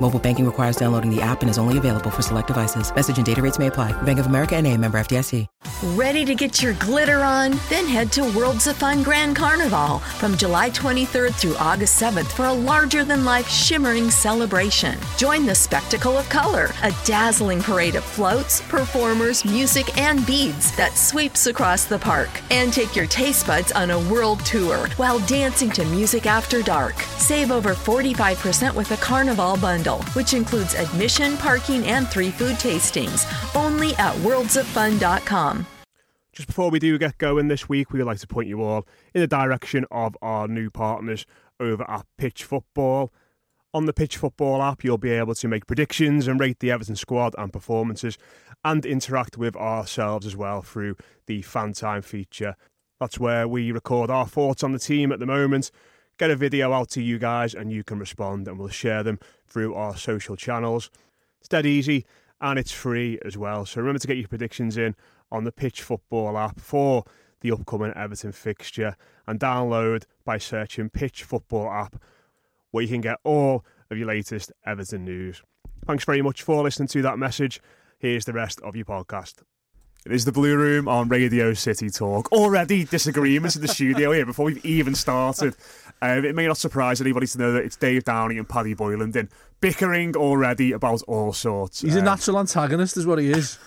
Mobile banking requires downloading the app and is only available for select devices. Message and data rates may apply. Bank of America and a member FDIC. Ready to get your glitter on? Then head to Worlds of Fun Grand Carnival from July 23rd through August 7th for a larger than life shimmering celebration. Join the spectacle of color, a dazzling parade of floats, performers, music, and beads that sweeps across the park. And take your taste buds on a world tour while dancing to music after dark. Save over 45% with a Carnival bundle, which includes admission, parking, and three food tastings. Only at worldsoffun.com. Just before we do get going this week, we would like to point you all in the direction of our new partners over at Pitch Football. On the Pitch Football app, you'll be able to make predictions and rate the Everton squad and performances and interact with ourselves as well through the fan time feature. That's where we record our thoughts on the team at the moment, get a video out to you guys, and you can respond and we'll share them through our social channels. It's dead easy and it's free as well. So remember to get your predictions in on the Pitch Football app for the upcoming Everton fixture and download by searching Pitch Football app where you can get all of your latest Everton news. Thanks very much for listening to that message. Here's the rest of your podcast. It is the Blue Room on Radio City Talk. Already disagreements in the studio here before we've even started. Um, it may not surprise anybody to know that it's Dave Downey and Paddy Boyland in bickering already about all sorts. He's a Um, natural antagonist, is what he is.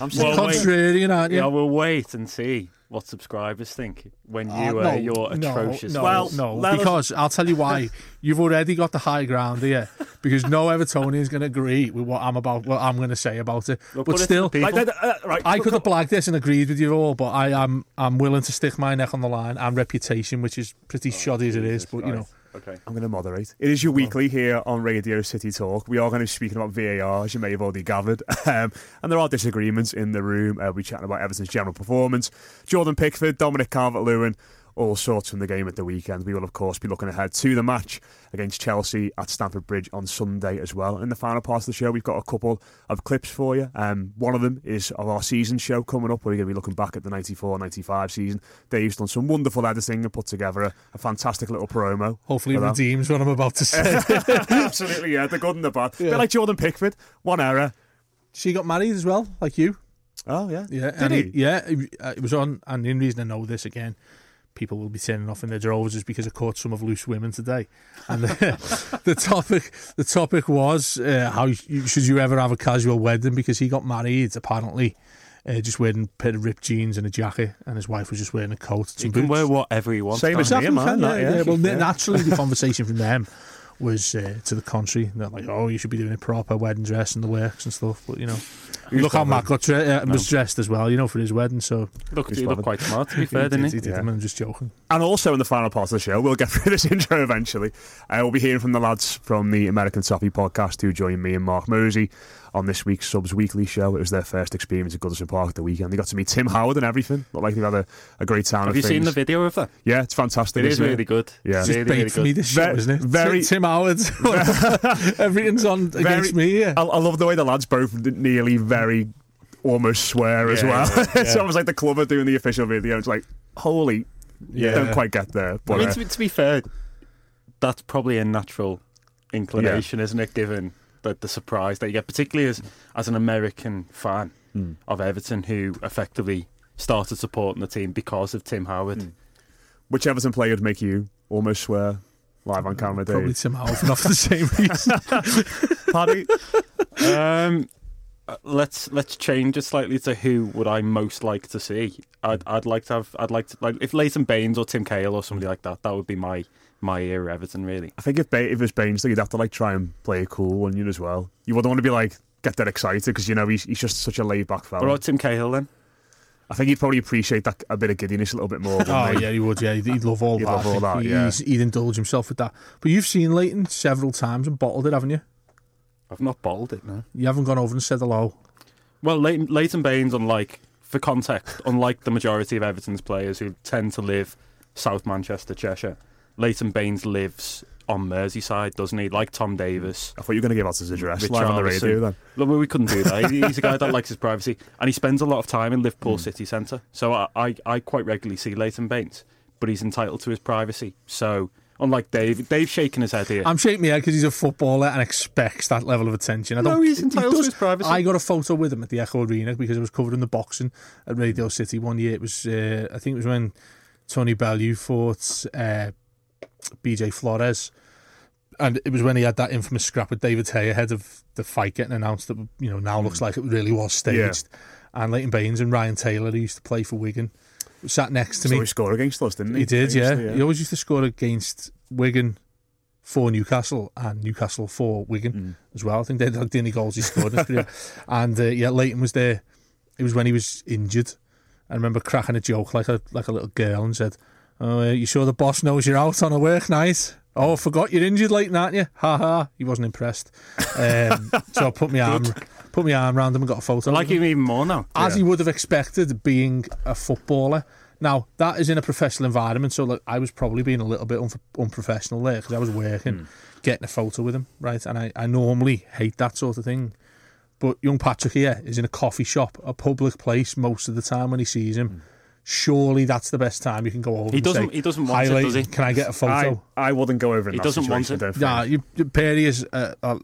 I'm He's a contrarian, aren't you? Yeah, we'll wait and see what subscribers think when you Uh, uh, your atrocious. No, well, no, because I'll tell you why. You've already got the high ground here because no Evertonian is going to agree with what I'm about, what I'm going to say about it. We'll but put it still. Like, uh, right, I could have blagged this and agreed with you all, but I am I'm willing to stick my neck on the line and reputation, which is pretty shoddy as it is. But you know, okay. I'm going to moderate. It is your weekly here on Radio City Talk. We are going to be speaking about VAR, as you may have already gathered. Um, and there are disagreements in the room. Uh, we're chatting about Everton's general performance. Jordan Pickford, Dominic Calvert Lewin, all sorts from the game at the weekend. We will, of course, be looking ahead to the match against Chelsea at Stamford Bridge on Sunday as well. In the final part of the show, we've got a couple of clips for you. Um, one of them is of our season show coming up. We're going to be looking back at the 94 95 season. Dave's done some wonderful editing and put together a, a fantastic little promo. hopefully redeems what I'm about to say. Absolutely, yeah. The good and the bad. Yeah. Bit like Jordan Pickford. One error. she got married as well, like you. Oh, yeah. Yeah, Did he? yeah, it, uh, it was on. And the only reason I know this again, people will be turning off in their droves is because I caught some of loose women today, and the, the topic the topic was uh, how you, should you ever have a casual wedding because he got married apparently. Uh, just wearing a pair of ripped jeans and a jacket, and his wife was just wearing a coat. some can boots. wear whatever he wants. Same as Exactly, man. yeah, yeah. yeah. Well, naturally, the conversation from them was uh, to the contrary. They're like, "Oh, you should be doing a proper wedding dress and the works and stuff." But you know, look how Matt got dre- uh, was dressed as well. You know, for his wedding. So Look, He's you look quite smart to be fair, he didn't did, he? he did Yeah. I'm just joking. And also in the final part of the show, we'll get through this intro eventually. Uh, we'll be hearing from the lads from the American Toffee podcast who joined me and Mark Mosey on this week's Subs Weekly show. It was their first experience at Goodison Park the weekend. They got to meet Tim Howard and everything. Looked like they've had a, a great time. Have of you seen the video of that? Yeah, it's fantastic. It is isn't really good. Yeah. It's really, just bait really for me this show, isn't it? very- Tim Howard. Everything's on against me. Yeah. I, I love the way the lads both nearly very almost swear as Yeah, well. yeah, it's almost like the club are doing the official video. It's like, holy Yeah. don't quite get there. But I mean, uh, to, be- to be fair, that's probably a natural inclination, isn't it? Given the, the surprise that you get, particularly as as an American fan Hmm. of Everton, who effectively started supporting the team because of Tim Howard. Hmm. which Everton player would make you almost swear live on camera, Probably Dave? Tim Howard for not for the same reason. Paddy? Um, let's let's change it slightly to who would I most like to see. I'd I'd like to have I'd like to like if Leighton Baines or Tim Cahill or somebody like that. That would be my my era Everton really. I think if, ba- if it was Baines, though, you'd have to like try and play it cool, wouldn't you, as well? You wouldn't want to be like, get that excited because, you know, he's, he's just such a laid back What fella. about Tim Cahill then? I think he'd probably appreciate that a bit of giddiness a little bit more. Oh he? yeah, he would. Yeah, he'd, he'd love all He'd that. love all that, he- yeah. he's- he'd indulge himself with that. But you've seen Leighton several times and bottled it, haven't you? I've not bottled it no. You haven't gone over and said hello. Well, Leighton, Leighton Baines, unlike for context, unlike the majority of Everton's players who tend to live South Manchester, Cheshire, Leighton Baines lives on Merseyside, doesn't he? Like Tom Davies. I thought you were going to give us his address Rich live on the radio then. Look, we couldn't do that. He's a guy that likes his privacy, and he spends a lot of time in Hmm. Liverpool city centre. So I, I, I quite regularly see Leighton Baines, but he's entitled to his privacy. So unlike Dave, Dave's shaking his head here. I'm shaking my head because he's a footballer and expects that level of attention. I No, don't, he's he entitled to his privacy. I got a photo with him at the Echo Arena because I was covering the boxing at Radio City one year. It was, uh, I think it was when Tony Bellew fought uh, BJ Flores. And it was when he had that infamous scrap with David Haye ahead of the fight getting announced that, you know, now looks like it really was staged. And Leighton Baines and Ryan Taylor, who used to play for Wigan, sat next to So me. he scored against us, didn't he? He did, yeah. Previously, He always used to score against Wigan for Newcastle and Newcastle for Wigan Mm. as well. I think they're like the only goals he scored. And uh, yeah, Leighton was there. It was when he was injured. I remember cracking a joke like a like a little girl and said, "Oh, uh, you sure the boss knows you're out on a work night?" Oh, I forgot you're injured, Leighton, aren't you? Ha ha. He wasn't impressed. Um, so I put my arm put my arm around him and got a photo. I like him even more now. as Yeah. he would have expected being a footballer. Now that is in a professional environment, so like, I was probably being a little bit unf- unprofessional there because I was working, getting a photo with him, right? And I, I normally hate that sort of thing, but young Patrick here is in a coffee shop, a public place most of the time when he sees him. Surely that's the best time you can go over. He and doesn't- say, he doesn't want "Hi, it, does he?" Can I get a photo? I wouldn't go over in He that doesn't want situation, it. don't Yeah, think. you, Perry is. Uh, uh,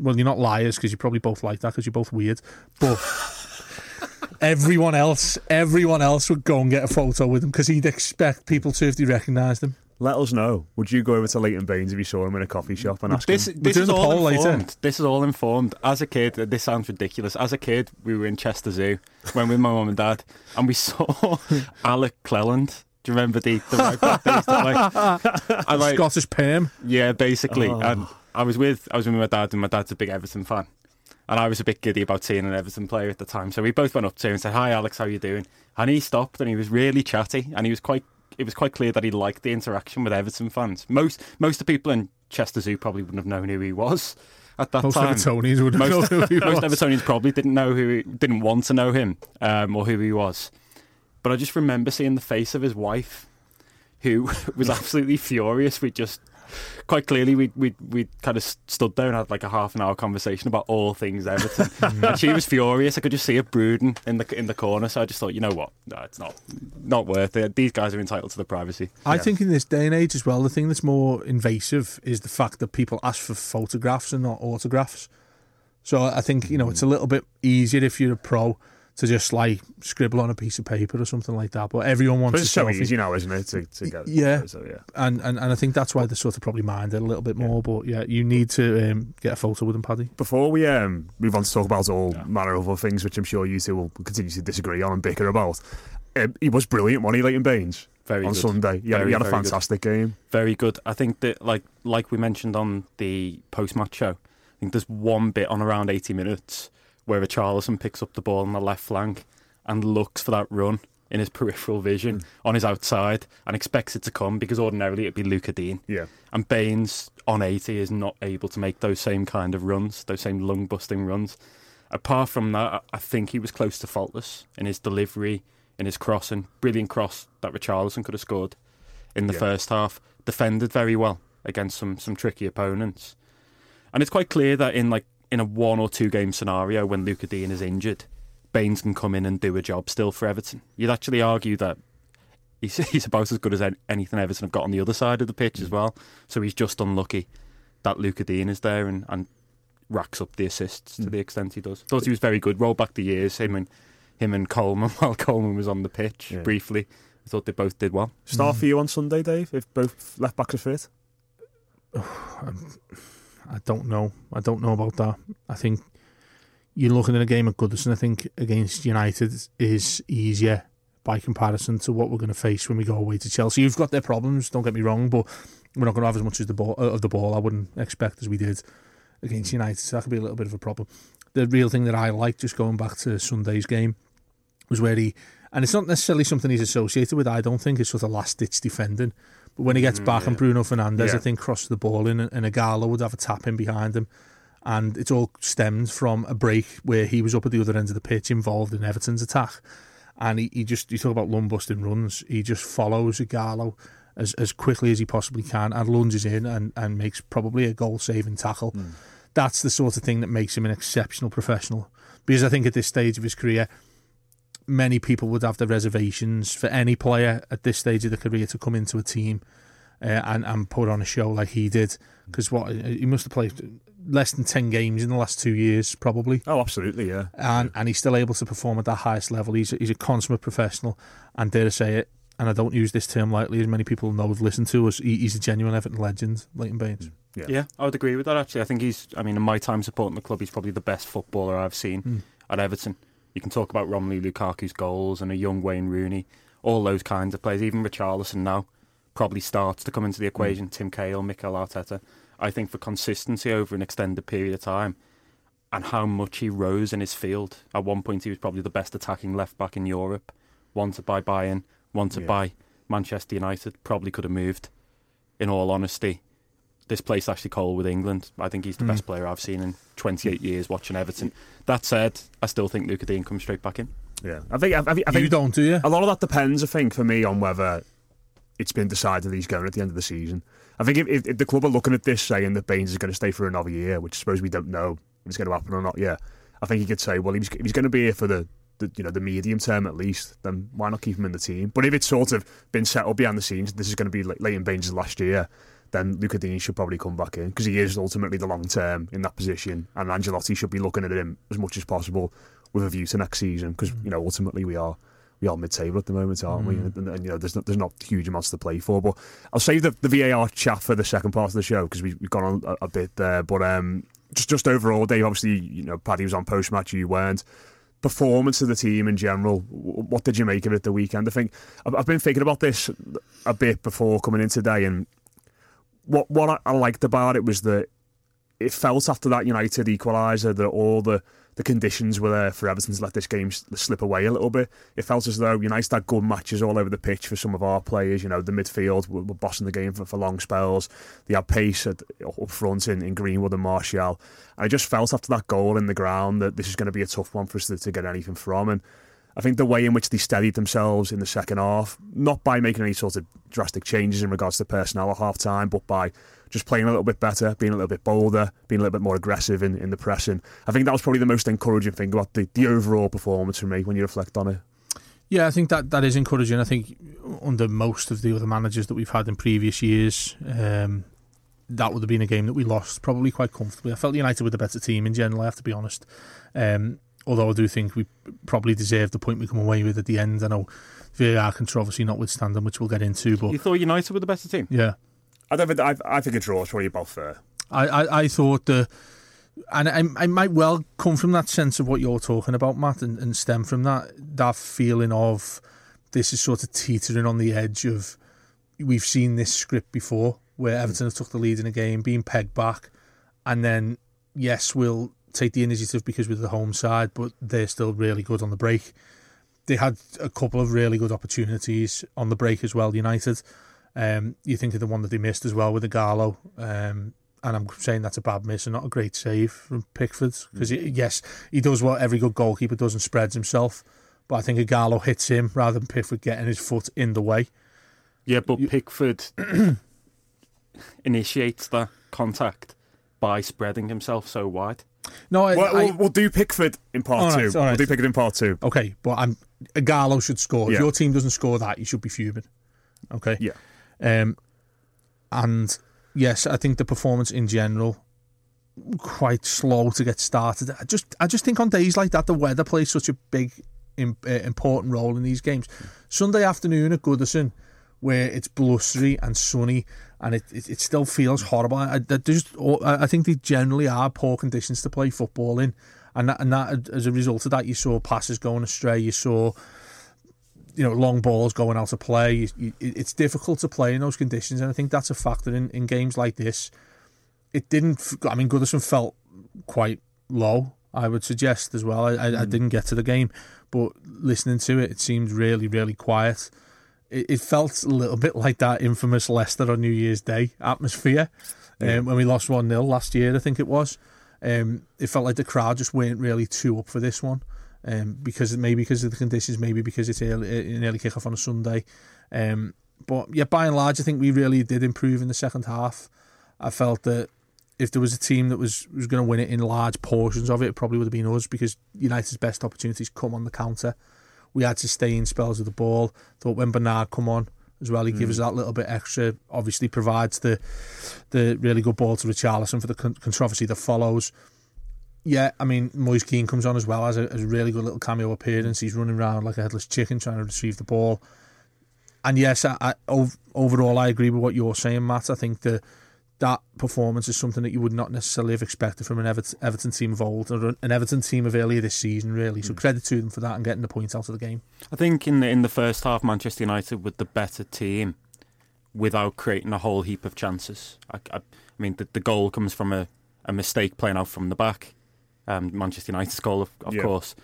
well, you're not liars because you're probably both like that because you're both weird. But everyone else, everyone else would go and get a photo with him because he'd expect people to if they recognised him. Let us know. Would you go over to Leighton Baines if you saw him in a coffee shop and ask This, him? this doing is all poll later. informed. This is all informed. As a kid, this sounds ridiculous. As a kid, we were in Chester Zoo when with my mum and dad, and we saw Alec Cleland. Do you remember the, the right back they used? I like, Scottish perm. yeah, basically. Oh. And I was with I was with my dad, and my dad's a big Everton fan. And I was a bit giddy about seeing an Everton player at the time. So we both went up to him and said, Hi Alex, how you doing? And he stopped and he was really chatty and he was quite it was quite clear that he liked the interaction with Everton fans. Most most of the people in Chester Zoo probably wouldn't have known who he was at that Most time. Evertonians would have most, known who he most was. Evertonians probably didn't know who he, didn't want to know him um, or who he was. But I just remember seeing the face of his wife, who was absolutely furious. We just quite clearly we we we kind of stood there and had like a half an hour conversation about all things Everton, and she was furious. I could just see her brooding in the in the corner. So I just thought, you know what, no, it's not not worth it. These guys are entitled to the privacy. I think in this day and age as well, the thing that's more invasive is the fact that people ask for photographs and not autographs. So I think you know it's a little bit easier if you're a pro to just like scribble on a piece of paper or something like that. But everyone But wants it's a so selfie. easy now, isn't it, to, to get Yeah. So, yeah. and, and and I think that's why they sort of probably mind it a little bit more. But yeah, you need to um, get a photo with them, Paddy. Before we um, move on to talk about all manner of other things, which I'm sure you two will continue to disagree on and bicker about, um, he was brilliant, wasn't he, Leighton Baines? Very on good. Sunday. He had, Very, he had a very good. fantastic game. Very good. I think that like like we mentioned on the post match show, I think there's one bit on around 80 minutes where Richarlison picks up the ball on the left flank and looks for that run in his peripheral vision mm. on his outside and expects it to come because ordinarily it'd be Lucas Digne. Yeah. And Baines on 80 is not able to make those same kind of runs, those same lung busting runs. Apart from that, I- I think he was close to faultless in his delivery, in his crossing. Brilliant cross that Richarlison could have scored in the Yeah. first half. Defended very well against some some tricky opponents. And it's quite clear that in like in a one or two game scenario when Lucas Digne is injured, Baines can come in and do a job still for Everton. You'd actually argue that he's he's about as good as anything Everton have got on the other side of the pitch as mm. well. So he's just unlucky that Lucas Digne is there and, and racks up the assists to mm. the extent he does. Thought he was very good. Roll back the years, him and him and Coleman while Coleman was on the pitch Yeah. briefly. I thought they both did well. Start mm. for you on Sunday, Dave, if both left backs are fit. Um, I don't know. I don't know about that. I think you're looking at a game at Goodison. I think against United is easier by comparison to what we're going to face when we go away to Chelsea. You've got their problems. Don't get me wrong, but we're not going to have as much as the ball of the ball. I wouldn't expect as we did against United. So that could be a little bit of a problem. The real thing that I like, just going back to Sunday's game, was where he, and it's not necessarily something he's associated with. I don't think it's sort of last ditch defending. But when he gets back and mm, Bruno Fernandes, Yeah. I think crossed the ball in, and, Ighalo would have a tap in behind him, and it's all stemmed from a break where he was up at the other end of the pitch, involved in Everton's attack, and he, he just you talk about lung busting runs, he just follows Ighalo as as quickly as he possibly can and lunges in and and makes probably a goal saving tackle. Mm. That's the sort of thing that makes him an exceptional professional. Because I think at this stage of his career, many people would have the reservations for any player at this stage of the career to come into a team uh, and and put on a show like he did. Because what he must have played less than ten games in the last two years, probably, Oh, absolutely, yeah. and and he's still able to perform at that highest level. He's a, he's a consummate professional, and dare I say it, and I don't use this term lightly, as many people know have listened to us. He, he's a genuine Everton legend, Leighton Baines. Yeah. Yeah, I would agree with that. Actually, I think he's. I mean, in my time supporting the club, he's probably the best footballer I've seen at Everton. You can talk about Romelu Lukaku's goals and a young Wayne Rooney, all those kinds of players. Even Richarlison now probably starts to come into the hmm. equation. Tim Cahill, Mikel Arteta. I think for consistency over an extended period of time, and how much he rose in his field. At one point, he was probably the best attacking left back in Europe. Wanted by Bayern, wanted Yeah. by Manchester United. Probably could have moved. In all honesty, this place Ashley Cole with England. I think he's the best hmm. player I've seen in 28 years watching Everton. That said, I still think Lucas Digne comes straight back in. Yeah. I think, I, I think you don't, do you? a lot of that depends, I think, for me, on whether it's been decided he's going at the end of the season. I think if, if, if the club are looking at this saying that Baines is going to stay for another year, which I suppose we don't know if it's going to happen or not yet, I think he could say, well, he's, he's going to be here for the, the you know the medium term at least, then why not keep him in the team? But if it's sort of been set up behind the scenes, this is going to be like Leighton Baines' last year, then Lucas Digne should probably come back in because he is ultimately the long term in that position, and Ancelotti should be looking at him as much as possible with a view to next season because you know ultimately we are we are mid-table at the moment, aren't we? And, and, you know, there's not, there's not huge amounts to play for. But I'll save the, the VAR chat for the second part of the show because we, we've gone on a, a bit there. But um, just just overall, Dave. Obviously, you know, Paddy was on post match. You weren't. Performance of the team in general. What did you make of it the weekend? I think I've, I've been thinking about this a bit before coming in today, and what what I, liked about it was that it felt after that United equaliser that all the, the conditions were there for Everton to let this game slip away a little bit. It felt as though United had good matches all over the pitch for some of our players. You know, the midfield were, were bossing the game for, for long spells. They had pace at, up front in, in Greenwood and Martial. And I just felt after that goal in the ground that this is going to be a tough one for us to, to get anything from. And I think the way in which they steadied themselves in the second half, not by making any sort of drastic changes in regards to personnel at half time, but by just playing a little bit better, being a little bit bolder, being a little bit more aggressive in, in the pressing. I think that was probably the most encouraging thing about the, the overall performance for me when you reflect on it. Yeah, I think that that is encouraging. I think under most of the other managers that we've had in previous years, um, that would have been a game that we lost probably quite comfortably. I felt United were the better team in general. I have to be honest. Um, although I do think we probably deserve the point we come away with at the end. I know VAR controversy notwithstanding, which we'll get into, but You thought United were the better team? yeah, I don't think, I, I think a draw is probably about fair. I, I, I thought the, and I, I might well come from that sense of what you're talking about, Matt, and, and stem from that that feeling of this is sort of teetering on the edge of we've seen this script before where Everton have took the lead in a game, being pegged back, and then yes, we'll take the initiative because we're the home side, but they're still really good on the break. They had a couple of really good opportunities on the break as well. United. Um, you think of the one that they missed as well with the Ighalo, um, and I'm saying that's a bad miss and not a great save from Pickford because yes, he does what every good goalkeeper does and spreads himself. But I think Ighalo hits him rather than Pickford getting his foot in the way. Yeah, but Pickford initiates that contact by spreading himself so wide. No, I, Well, I- we'll, do Pickford in part right, two. We'll do Pickford in part two. okay, but I'm Gallo should score. If your team doesn't score that, you should be fuming. Okay. Yeah. Um, and yes, I think the performance in general quite slow to get started. I just I just think on days like that, the weather plays such a big, uh, important role in these games. Sunday afternoon at Goodison, where it's blustery and sunny, and it it, it still feels horrible. I, I, just, oh, I I think they generally are poor conditions to play football in, and that, and that as a result of that, you saw passes going astray. You saw you know, long balls going out of play. You, you, it's difficult to play in those conditions, and I think that's a factor in, in games like this. It didn't. I mean, Goodison felt quite low. I would suggest as well. I, I, I hmm. didn't get to the game, but listening to it, it seemed really, really quiet. It, it felt a little bit like that infamous Leicester on New Year's Day atmosphere um, when we lost one 0 last year. I think it was. Um, it felt like the crowd just weren't really too up for this one um, because maybe because of the conditions, maybe because it's early, an early kick-off on a Sunday. Um, but yeah, by and large, I think we really did improve in the second half. I felt that if there was a team that was, was going to win it in large portions of it, it probably would have been us because United's best opportunities come on the counter. We had to stay in spells of the ball. Thought when Bernard come on as well, he gives hmm. us that little bit extra. Obviously, provides the the really good ball to Richarlison for the con- controversy that follows yeah, I mean, Moise Kean comes on as well as a, as a really good little cameo appearance. He's running around like a headless chicken trying to retrieve the ball. And yes, I, I, ov- overall, I agree with what you're saying, Matt. I think that that performance is something that you would not necessarily have expected from an Everton, Everton team of old or an Everton team of earlier this season, really. So credit to them for that and getting the points out of the game. I think in the in the first half, Manchester United were the better team without creating a whole heap of chances. I, I, I mean, the, the goal comes from a, a mistake playing out from the back. Um, Manchester United's goal, of, of Yeah. course,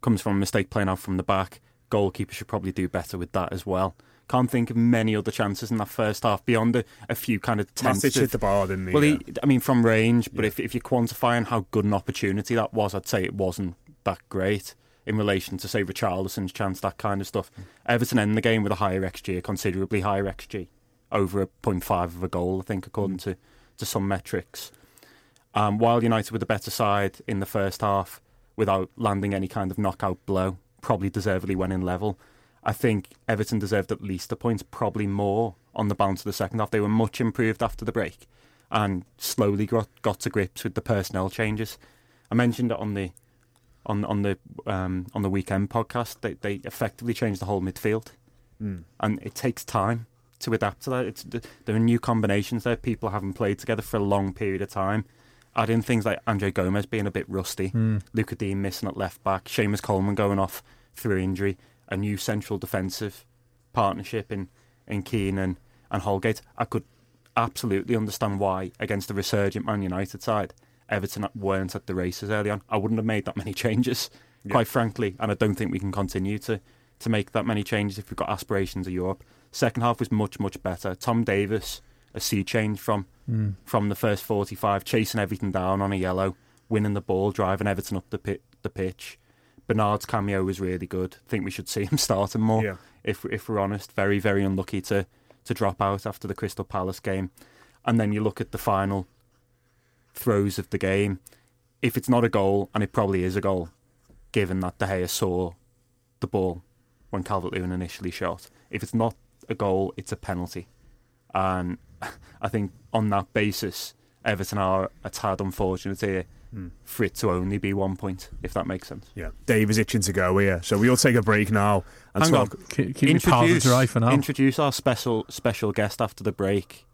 comes from a mistake playing out from the back. Goalkeeper should probably do better with that as well. Can't think of many other chances in that first half beyond a, a few kind of Matic tentative. hit the bar, didn't he? Well, Yeah. he, I mean, from range, but if if you're quantifying how good an opportunity that was, I'd say it wasn't that great in relation to say Richarlison's chance, that kind of stuff. Everton end the game with a higher xG, a considerably higher xG, over a 0.5 of a goal, I think, according to to some metrics. Um, while United were the better side in the first half, without landing any kind of knockout blow, probably deservedly went in level. I think Everton deserved at least a point, probably more on the balance of the second half. They were much improved after the break and slowly got, got to grips with the personnel changes. I mentioned it on the on on the um, on the weekend podcast. They they effectively changed the whole midfield, and it takes time to adapt to that. It's there are new combinations there. People haven't played together for a long period of time. Add in things like Andre Gomes being a bit rusty, hmm. Lucas Digne missing at left back, Seamus Coleman going off through injury, a new central defensive partnership in in Keane and, and Holgate. I could absolutely understand why against the resurgent Man United side, Everton weren't at the races early on. I wouldn't have made that many changes, quite frankly, and I don't think we can continue to to make that many changes if we've got aspirations of Europe. Second half was much much better. Tom Davies, a sea change from hmm. from the first forty five, chasing everything down on a yellow, winning the ball, driving Everton up the pit, the pitch. Bernard's cameo was really good. I think we should see him starting more. Yeah. If if we're honest, very very unlucky to to drop out after the Crystal Palace game, and then you look at the final throws of the game. If it's not a goal, and it probably is a goal, given that De Gea saw the ball when Calvert Lewin initially shot. If it's not a goal, it's a penalty, and I think on that basis, Everton are a tad unfortunate here hmm. for it to only be one point, if that makes sense. Yeah, Dave is itching to go here, so we'll take a break now and Hang talk. on. Keep, keep your powder dry for now. Introduce our special special guest after the break.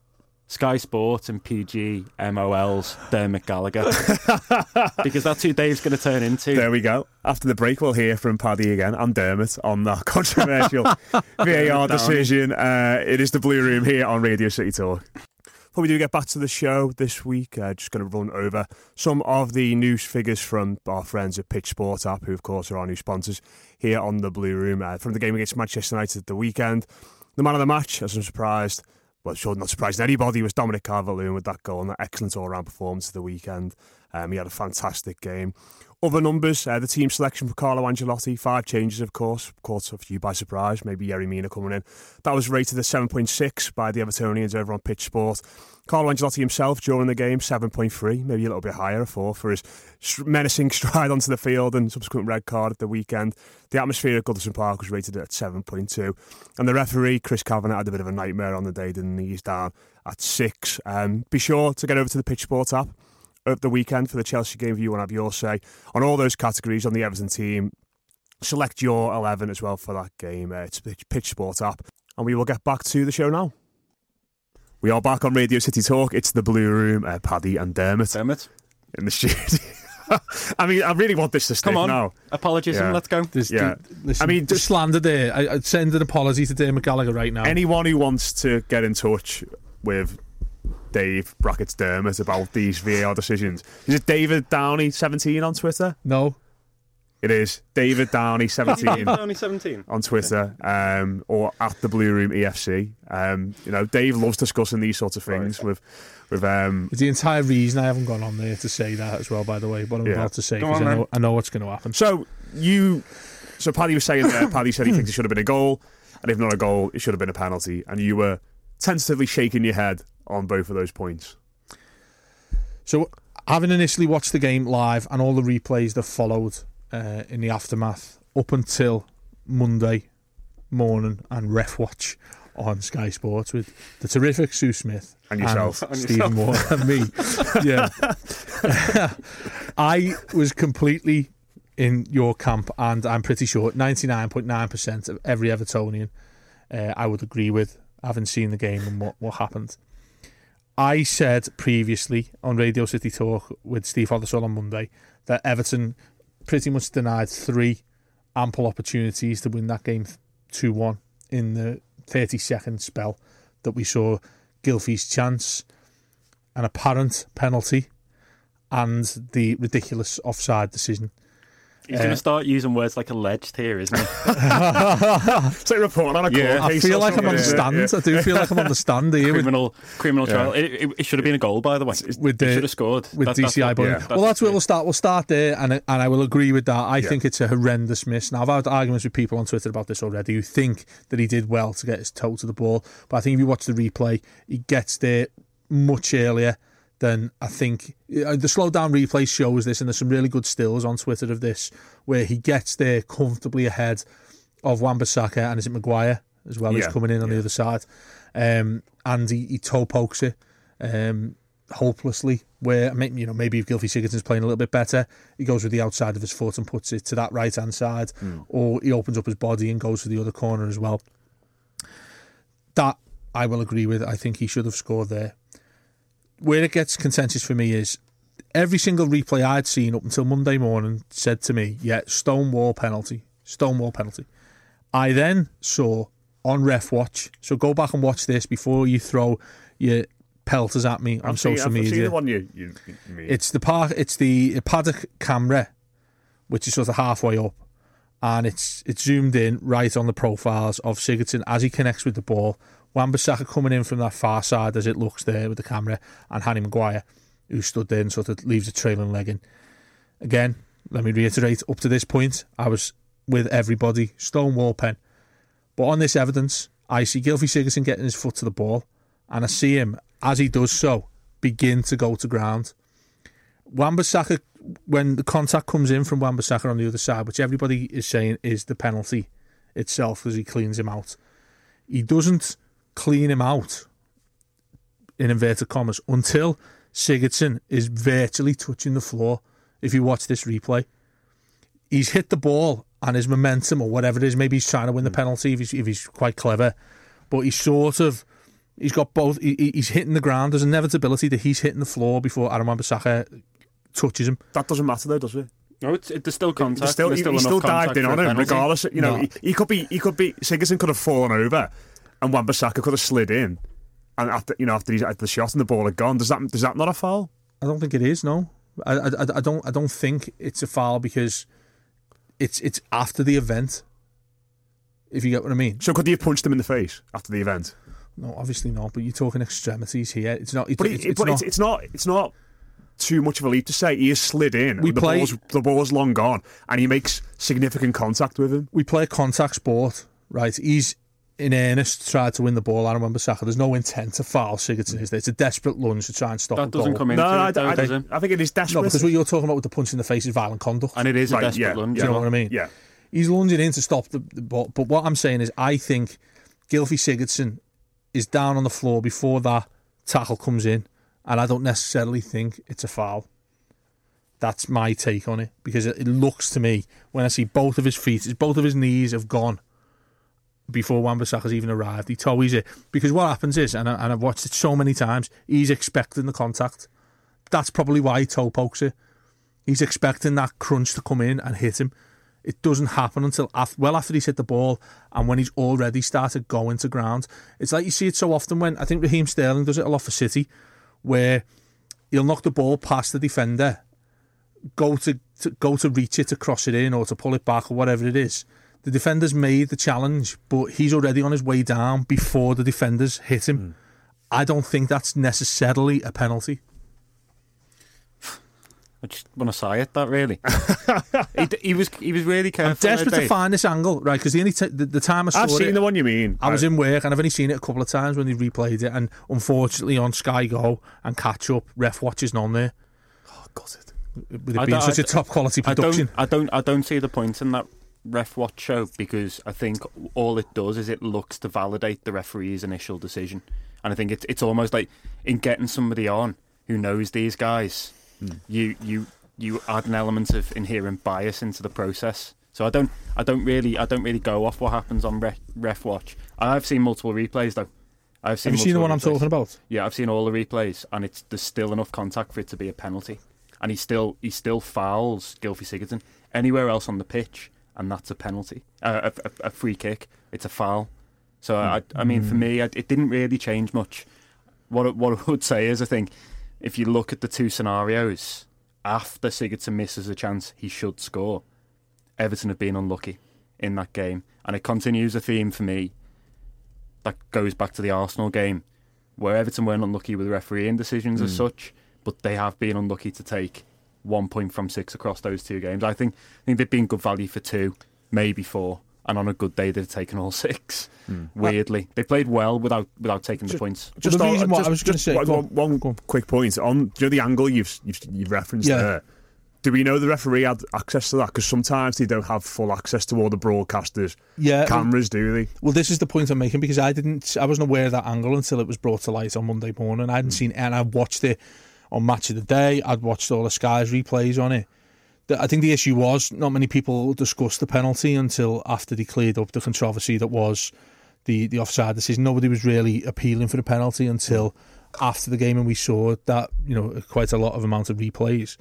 Sky Sports and PG MOL's Dermot Gallagher. because that's who Dave's going to turn into. There we go. After the break, we'll hear from Paddy again and Dermot on that controversial VAR decision. Uh, it is the Blue Room here on Radio City Talk. Before we do get back to the show this week, uh, just going to run over some of the news figures from our friends at Pitch Sport app, who of course are our new sponsors here on the Blue Room. Uh, from the game against Manchester United at the weekend, the man of the match, as I'm surprised, well, sure, not surprising anybody, was Dominic Calvert-Lewin with that goal and that excellent all-round performance of the weekend. Um, he had a fantastic game. Other numbers, uh, the team selection for Carlo Ancelotti, five changes, of course, caught a few by surprise, maybe Yerry Mina coming in. That was rated as 7.6 by the Evertonians over on Pitch Sport. Carlo Ancelotti himself during the game, 7.3, maybe a little bit higher, a 4 for his menacing stride onto the field and subsequent red card at the weekend. The atmosphere at Goodison Park was rated at 7.2. And the referee, Chris Kavanagh, had a bit of a nightmare on the day, didn't he? He's down at 6. Um, be sure to get over to the Pitch Sport app of the weekend for the Chelsea game if you want to have your say on all those categories on the Everton team. Select your 11 as well for that game. Uh, it's Pitch Sport app. And we will get back to the show now. We are back on Radio City Talk. It's the Blue Room, uh, Paddy and Dermot. Dermot. In the studio. I mean, I really want this to stick Come on. now. Apologies, Yeah. let's go. There's, Yeah. listen, I mean, the just- slander there. I, I'd send an apology to Dermot Gallagher right now. Anyone who wants to get in touch with Dave brackets Dermot about these VAR decisions, is it David Downey seventeen on Twitter? no, It is David Downey seventeen only 17. on Twitter, um, or at the Blue Room EFC. Um, you know, Dave loves discussing these sorts of things with with um, it's the entire reason I haven't gone on there to say that as well. By the way, what I'm Yeah. about to say because I know I know what's going to happen. So you, so Paddy was saying there. Paddy said he thinks it should have been a goal, and if not a goal, it should have been a penalty. And you were tentatively shaking your head on both of those points. So, having initially watched the game live and all the replays that followed uh, in the aftermath up until Monday morning and ref watch on Sky Sports with the terrific Sue Smith And yourself. And Stephen Moore, and me. Yeah, I was completely in your camp, and I'm pretty sure 99.9% of every Evertonian uh, I would agree with, having seen the game and what, what happened. I said previously on Radio City Talk with Steve Hothersall on Monday that Everton pretty much denied three ample opportunities to win that game 2 1 in the 30 second spell that we saw Gylfi's chance, an apparent penalty, and the ridiculous offside decision. He's Uh, going to start using words like alleged here, isn't he? It's like reporting on a Yeah. court I feel like I'm on the something. stand. I do feel like I'm on the stand here with, criminal criminal Yeah. trial. It, it, it should have been a goal, by the way. with He the should have scored. with That- that's DCI what- button. yeah. well, that's where we'll start. We'll start there, and and I will agree with that. I Yeah. think it's a horrendous miss. Now I've had arguments with people on Twitter about this already who think that he did well to get his toe to the ball, but I think if you watch the replay, he gets there much earlier than I think. uh, The slow down replay shows this, and there's some really good stills on Twitter of this where he gets there comfortably ahead of Wan-Bissaka and is it Maguire as well Yeah, who's coming in on the other side, um, and he, he toe pokes it. Um, hopelessly. Where mean, you know, maybe if Gylfi Sigurdsson's playing a little bit better, he goes with the outside of his foot and puts it to that right hand side, or he opens up his body and goes to the other corner as well. That I will agree with. I think he should have scored there. Where it gets contentious for me is every single replay I'd seen up until Monday morning said to me, "Yeah, Stonewall penalty, Stonewall penalty." I then saw on Ref Watch, so go back and watch this before you throw your pelters at me on I've seen- social I've media. the one you, you, you. It's the park. It's the paddock camera, which is sort of halfway up, and it's it's zoomed in right on the profiles of Sigurdsson as he connects with the ball. Wan-Bissaka coming in from that far side as it looks there with the camera, and Harry Maguire, who stood there and sort of leaves a trailing leg in. Again, let me reiterate. Up to this point, I was with everybody, stonewall pen. But on this evidence, I see Gylfi Sigurdsson getting his foot to the ball, and I see him as he does so begin to go to ground. Wan-Bissaka, when the contact comes in from Wan-Bissaka on the other side, which everybody is saying is the penalty itself as he cleans him out, he doesn't clean him out in inverted commas until Sigurdsson is virtually touching the floor. If you watch this replay, he's hit the ball and his momentum or whatever it is, maybe he's trying to win the hmm. penalty if he's, if he's quite clever, but he's sort of he's got both. He, he- he's hitting the ground. There's inevitability that he's hitting the floor before Adam Wan-Bissaka touches him. that doesn't matter though, does it? No, it's, it, there's still contact. He's still, there's he, still he still dived in on him, penalty. regardless. You know, No. he, he could be, he could be. Sigurdsson could have fallen over, and Wan-Bissaka could have slid in, and after you know after he's after the shot and the ball had gone, does that does that not a foul? I don't think it is. No, I, I, I- don't. I don't think it's a foul because it's it's after the event. If you get what I mean. So could he have punched him in the face after the event? No, obviously not. But you're talking extremities here. It's not. It's, But, it's, it, it's but not. it's, it's not. It's not. too much of a leap to say. He has slid in. We the play- ball's the ball's long gone, and he makes significant contact with him. we play a contact sport, right? He's in earnest tried to win the ball out of Wan-Bissaka. There's no intent to foul Sigurdsson, is there? It's a desperate lunge to try and stop That a doesn't goal. come into No, no, I, it, though, I, I. I think it is desperate. No, because what you're talking about with the punch in the face is violent conduct. And it is a Right, desperate yeah, lunge. Do you know what I mean? Yeah. He's lunging in to stop the, the ball. But what I'm saying is, I think Gylfi Sigurdsson is down on the floor before that tackle comes in, and I don't necessarily think it's a foul. That's my take on it because it, it looks to me when I see both of his feet, both of his knees have gone before Wan-Bissaka's even arrived. He toes it because what happens is, and, I, and I've watched it so many times, he's expecting the contact. That's probably why he toe pokes it. He's expecting that crunch to come in and hit him. It doesn't happen until after, well after he's hit the ball and when he's already started going to ground. It's like you see it so often when I think Raheem Sterling does it a lot for City, where he'll knock the ball past the defender, go to, to go to reach it to cross it in or to pull it back or whatever it is. The defender's made the challenge, but he's already on his way down before the defenders hit him. Hmm. I don't think that's necessarily a penalty. I just want to say it, that really. he, he was he was really I'm careful. desperate to eh, find this angle, right? Because the only t- the, the time I saw I've seen it, the one you mean. I was in work and I've only seen it a couple of times when they replayed it, and unfortunately on Sky Go and Catch Up, Ref Watch isn't on there. Oh, got it. With it I being such a I- top quality I production. don't, I don't, I don't see the point in that ref watch show because I think all it does is it looks to validate the referee's initial decision, and I think it's it's almost like in getting somebody on who knows these guys, hmm. you you you add an element of inherent bias into the process. So I don't, I don't really, I don't really go off what happens on ref, ref watch. I've seen multiple replays though. I've seen. Have you seen the one I'm talking about? Yeah, I've seen all the replays, and it's there's still enough contact for it to be a penalty, and he still he still fouls Gylfi Sigurdsson anywhere else on the pitch, and that's a penalty, uh, a, a, a free kick. It's a foul. So I, I mean, for me, I, it didn't really change much. What what I would say is, I think if you look at the two scenarios, after Sigurdsson misses a chance, he should score. Everton have been unlucky in that game, and it continues a theme for me that goes back to the Arsenal game, where Everton weren't unlucky with refereeing decisions as such, but they have been unlucky to take one point from six across those two games. I think I think they've been good value for two, maybe four, and on a good day they've taken all six. Hmm. Weirdly, they played well without without taking the points. Well, the on- reason just, I was gonna just say- one, on, one on. quick point on. You know the angle you've you've, you've referenced Yeah. there? Do we know the referee had access to that? Because sometimes they don't have full access to all the broadcasters' Yeah. Um, cameras, do they? Well, this is the point I'm making because I didn't, I wasn't aware of that angle until it was brought to light on Monday morning. I hadn't hmm. seen, it, and I watched it on Match of the Day. I'd watched all the Sky's replays on it. I think the issue was not many people discussed the penalty until after they cleared up the controversy that was the the offside decision. Nobody was really appealing for the penalty until after the game, and we saw that you know quite a lot of amount of replays.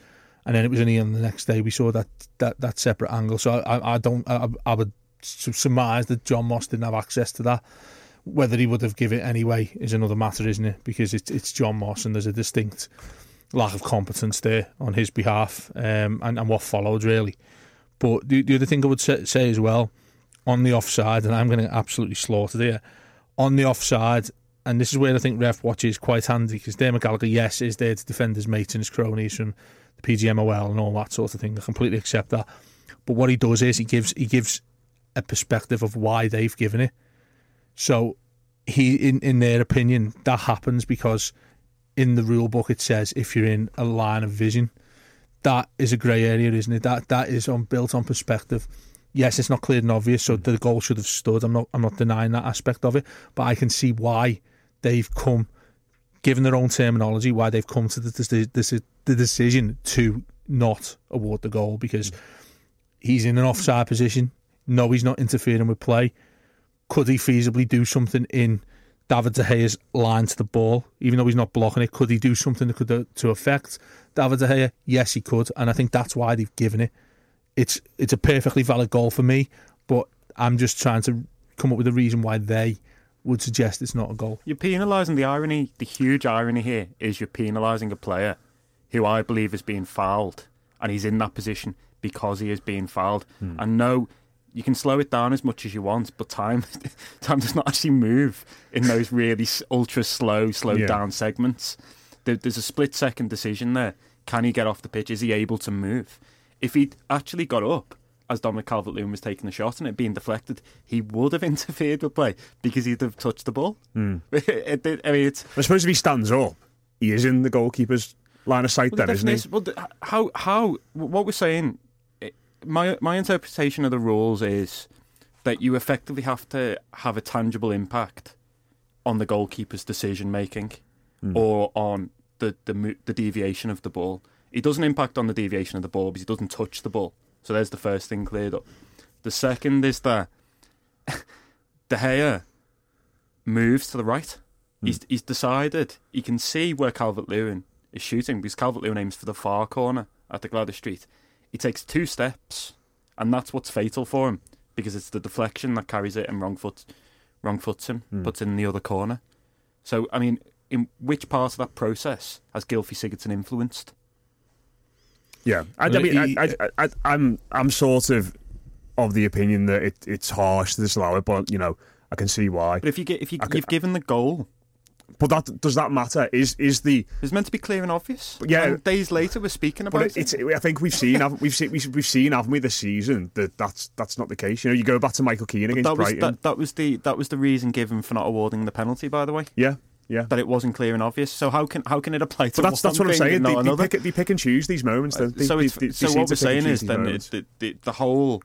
And then it was only on the next day we saw that that, that separate angle. So I, I don't I, I would surmise that John Moss didn't have access to that. Whether he would have given it anyway is another matter, isn't it? Because it's it's John Moss and there's a distinct lack of competence there on his behalf, um, and and what followed really. But the, the other thing I would say, as well on the offside, and I'm going to absolutely slaughter there on the offside. And this is where I think ref watch is quite handy because Dave McGallagher, yes, is there to defend his mates and his cronies from the PGMOL and all that sort of thing. I completely accept that. But what he does is he gives he gives a perspective of why they've given it. So he, in in their opinion, that happens because in the rule book it says if you're in a line of vision, that is a grey area, isn't it? That that is on built on perspective. Yes, it's not clear and obvious, so hmm. the goal should have stood. I'm not I'm not denying that aspect of it, but I can see why they've come, given their own terminology, why they've come to the the, the, the decision to not award the goal because hmm. he's in an offside position. No, he's not interfering with play. Could he feasibly do something in David De Gea's line to the ball, even though he's not blocking it? Could he do something that could uh, to affect David De Gea? Yes, he could, and I think that's why they've given it. It's it's a perfectly valid goal for me, but I'm just trying to come up with a reason why they would suggest it's not a goal. You're penalising the irony. The huge irony here is you're penalising a player who I believe is being fouled, and he's in that position because he is being fouled. And no, you can slow it down as much as you want, but time time does not actually move in those really ultra slow, slowed Yeah. down segments. There, there's a split second decision there. Can he get off the pitch? Is he able to move? If he'd actually got up as Dominic Calvert-Lewin was taking the shot and it being deflected, he would have interfered with play because he'd have touched the ball. Hmm. It- it- I mean, it's I suppose if he stands up, he is in the goalkeeper's line of sight, Well, then, isn't he? well, how how what we're saying? My my interpretation of the rules is that you effectively have to have a tangible impact on the goalkeeper's decision making Hmm. or on the, the the deviation of the ball. It doesn't impact on the deviation of the ball because he doesn't touch the ball. So there's the first thing cleared up. The second is that De Gea moves to the right. He's he's decided he can see where Calvert Lewin is shooting because Calvert Lewin aims for the far corner at the Gwladys Street. He takes two steps, and that's what's fatal for him because it's the deflection that carries it and wrong foot wrong foots him, hmm. puts it in the other corner. So I mean, in which part of that process has Gylfi Sigurdsson influenced? Yeah, I, I mean, I, I, I, I'm I'm sort of of the opinion that it, it's harsh to disallow it, but you know, I can see why. But if you get if you I you've given the goal, But that does that matter? Is is the it's meant to be clear and obvious. Yeah. And days later we're speaking about but it, it's I think we've seen haven't, we've seen we've, seen haven't we this season that that's that's not the case. You know, you go back to Michael Keane against that was Brighton. that, that was the that was the reason given for not awarding the penalty. By the way, yeah, yeah. that it wasn't clear and obvious. So how can how can it apply to But that's that's what I'm saying. They, they, pick, they pick and choose these moments. they? so They- it's, they- they so what we're saying is then it, the, the the whole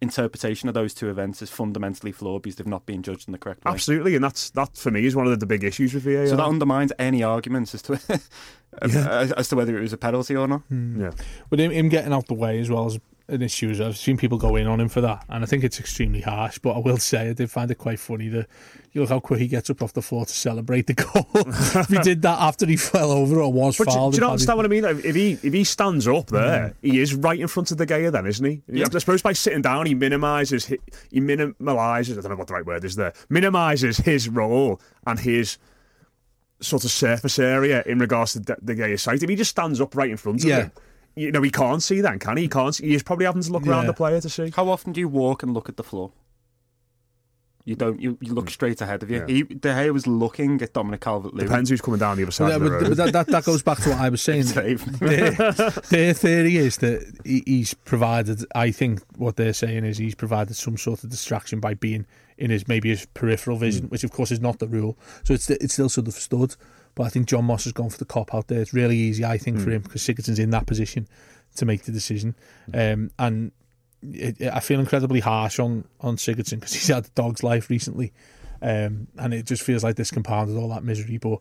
interpretation of those two events is fundamentally flawed because they've not been judged in the correct way. Absolutely, and that's that for me is one of the, the big issues with VAR. So that undermines any arguments as to as, as to whether it was a penalty or not. Hmm. yeah. But him, him getting out the way as well as an issue. is I've seen people go in on him for that, and I think it's extremely harsh. But I will say I did find it quite funny that you look how quick he gets up off the floor to celebrate the goal. he did that after he fell over or was But do, fouled, do you not understand what I mean? If he if he stands up there, mm. he is right in front of De Gea, then, isn't he? Yeah. I suppose by sitting down, he minimises he minimalises. I don't know what the right word is there. Minimises his role and his sort of surface area in regards to the, De Gea site. If he just stands up right in front of Yeah. him, you know, he can't see then, can he? He can't. See. He's probably having to look around the player to see. How often do you walk and look at the floor? You don't. You, you look mm. straight ahead of you. Yeah. He, De Gea was looking at Dominic Calvert-Lewin. Depends who's coming down the other side Yeah, of the but, road. that, that, that goes back to what I was saying. Dave. their, their theory is that he, he's provided. I think what they're saying is he's provided some sort of distraction by being in his maybe his peripheral vision, mm. which of course is not the rule. So it's it's still sort of stood. But I think John Moss has gone for the cop out there. It's really easy, I think, for him because Sigurdsson's in that position to make the decision. Um, and it, it- I feel incredibly harsh on on Sigurdsson because he's had a dog's life recently, um, and it just feels like this compounded all that misery. But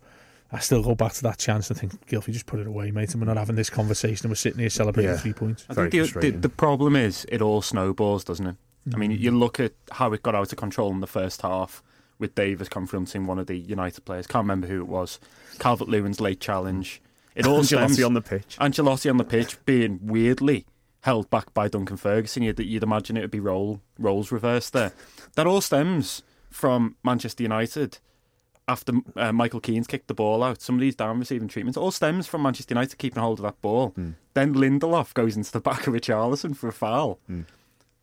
I still go back to that chance and think, Gylfi, just put it away, mate. And we're not having this conversation. and We're sitting here celebrating Yeah. three points. I Very think the, the, the problem is it all snowballs, doesn't it? I mean, you look at how it got out of control in the first half with Davies confronting one of the United players. Can't remember who it was. Calvert Lewin's late challenge. It all stems, on the pitch. Ancelotti on the pitch being weirdly held back by Duncan Ferguson. You'd, you'd imagine it would be role roles reversed there. That all stems from Manchester United after uh, Michael Keane's kicked the ball out. Somebody's down receiving treatment. It all stems from Manchester United keeping hold of that ball. Then Lindelof goes into the back of Richarlison for a foul,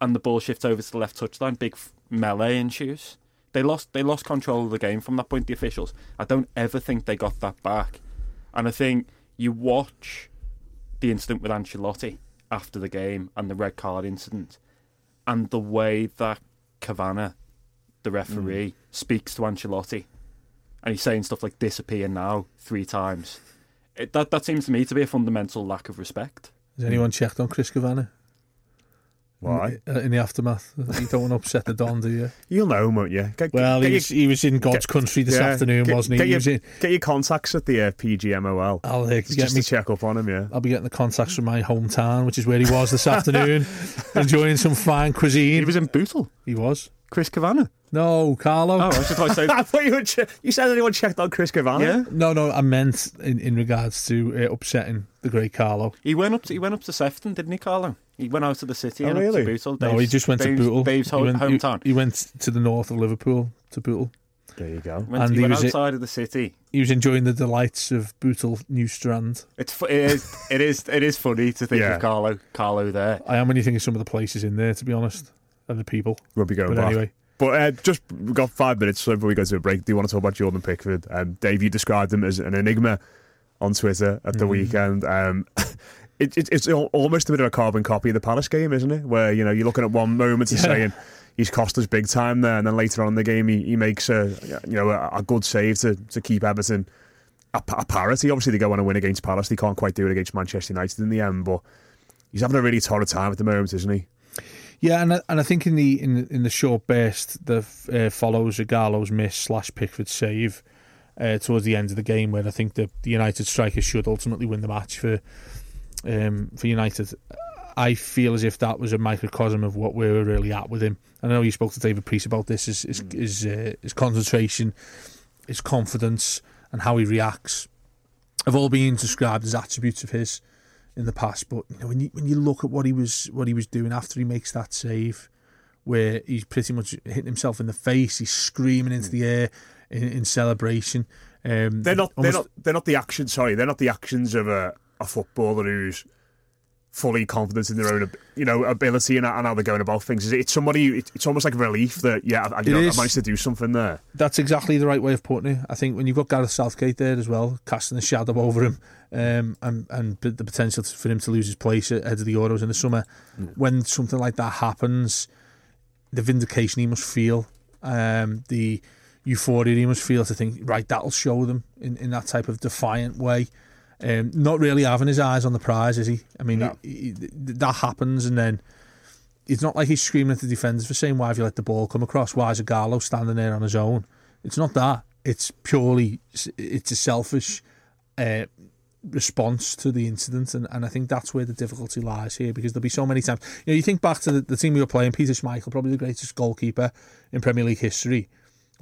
and the ball shifts over to the left touchline. Big melee ensues. They lost. They lost control of the game from that point. The officials. I don't ever think they got that back. And I think you watch the incident with Ancelotti after the game and the red card incident, and the way that Kavanagh, the referee, mm. speaks to Ancelotti, and he's saying stuff like "disappear now" three times. It, that that seems to me to be a fundamental lack of respect. Has anyone checked on Chris Kavanagh? Why? In, in the aftermath, you don't want to upset the Don, do you? You'll know, him, won't you? Get, Well, get he your- was, he was in God's country this yeah, afternoon, get- wasn't he? Get he your, was in, get your contacts at the uh, PGMOL. I'll uh, just get to me check up on him, yeah. I'll be getting the contacts from my hometown, which is where he was this afternoon, enjoying some fine cuisine. He was in Bootle. He was. Chris Kavanagh. No, Carlo. Oh, I was just like saying, I thought you, were che- you said anyone checked on Chris Cavani? yeah. No, no, I meant in, in regards to uh, upsetting the great Carlo. He went up. To, he went up to Sefton, didn't he, Carlo? He went out of the city Oh, and really? to Bootle. no, he just went Dave's, to Bootle. Dave's he, went, he- hometown. He, went to the north of Liverpool to Bootle. There you go. Went, and he, he went was- outside of the city. He was enjoying the delights of Bootle New Strand. It's fu- it is it is it is funny to think Yeah. of Carlo Carlo there. I am when you think of some of the places in there, to be honest, and the people. We'll be going But back. anyway, But uh, just we've got five minutes so before we go to a break. Do you want to talk about Jordan Pickford? Um, Dave, you described him as an enigma on Twitter at the Mm. weekend. Um, it, it, it's almost a bit of a carbon copy of the Palace game, isn't it? Where you know you're looking at one moment and Yeah. saying he's cost us big time there, and then later on in the game he, he makes a you know a, a good save to, to keep Everton a, a parity. Obviously, they go on and win against Palace. They can't quite do it against Manchester United in the end, but he's having a really torrid time at the moment, isn't he? Yeah, and I, and I think in the in in the short burst that uh, follows Ighalo's miss slash Pickford save uh, towards the end of the game, where I think the, the United striker should ultimately win the match for um, for United. I feel as if that was a microcosm of what we were really at with him. I know you spoke to David Priest about this. His his his, uh, his concentration, his confidence, and how he reacts have all been described as attributes of his in the past. But you know, when you when you look at what he was what he was doing after he makes that save, where he's pretty much hitting himself in the face, he's screaming into the air in, in celebration. Um, They're not. They're not. They're not the actions. Sorry, they're not the actions of a, a footballer who's fully confident in their own, you know, ability and, and how they're going about things. Is it- It's somebody. it- It's almost like relief that yeah, I, you know, I managed to do something there. That's exactly the right way of putting it. I think when you've got Gareth Southgate there as well, casting a shadow over him, um, and and the potential for him to lose his place ahead of the Euros in the summer, when something like that happens, the vindication he must feel, um, the euphoria he must feel to think, right, that'll show them in, in that type of defiant way. Um, not really having his eyes on the prize, is he? I mean, No. he- he- that happens, and then it's not like he's screaming at the defenders for saying, "Why have you let the ball come across? Why is Ighalo standing there on his own?" It's not that. It's purely it's a selfish uh, response to the incident, and, and I think that's where the difficulty lies here because there'll be so many times. You know, you think back to the, the team we were playing, Peter Schmeichel, probably the greatest goalkeeper in Premier League history.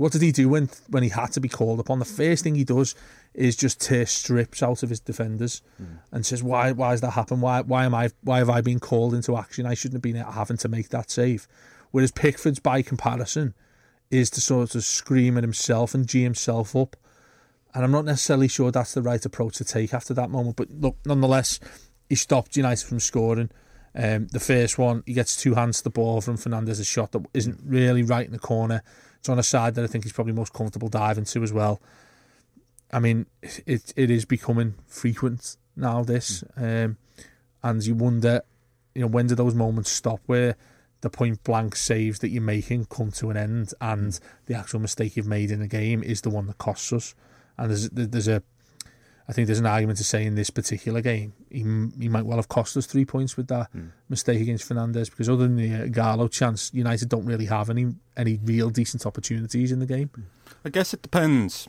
What did he do when when he had to be called upon? The first thing he does is just tear strips out of his defenders and says, "Why? Why has that happened? Why? Why am I? Why have I been called into action? I shouldn't have been having to make that save." Whereas Pickford's, by comparison, is to sort of scream at himself and g himself up. And I'm not necessarily sure that's the right approach to take after that moment. But look, nonetheless, he stopped United from scoring. Um, the first one, he gets two hands to the ball from Fernandes's shot that isn't really right in the corner. It's on a side that I think he's probably most comfortable diving to as well. I mean, it it is becoming frequent now. This, um, and you wonder, you know, when do those moments stop where the point blank saves that you're making come to an end, and the actual mistake you've made in the game is the one that costs us. And there's there's a, I think there's an argument to say in this particular game, he he might well have cost us three points with that mistake against Fernandes because other than the uh, Gallo chance, United don't really have any any real decent opportunities in the game. I guess it depends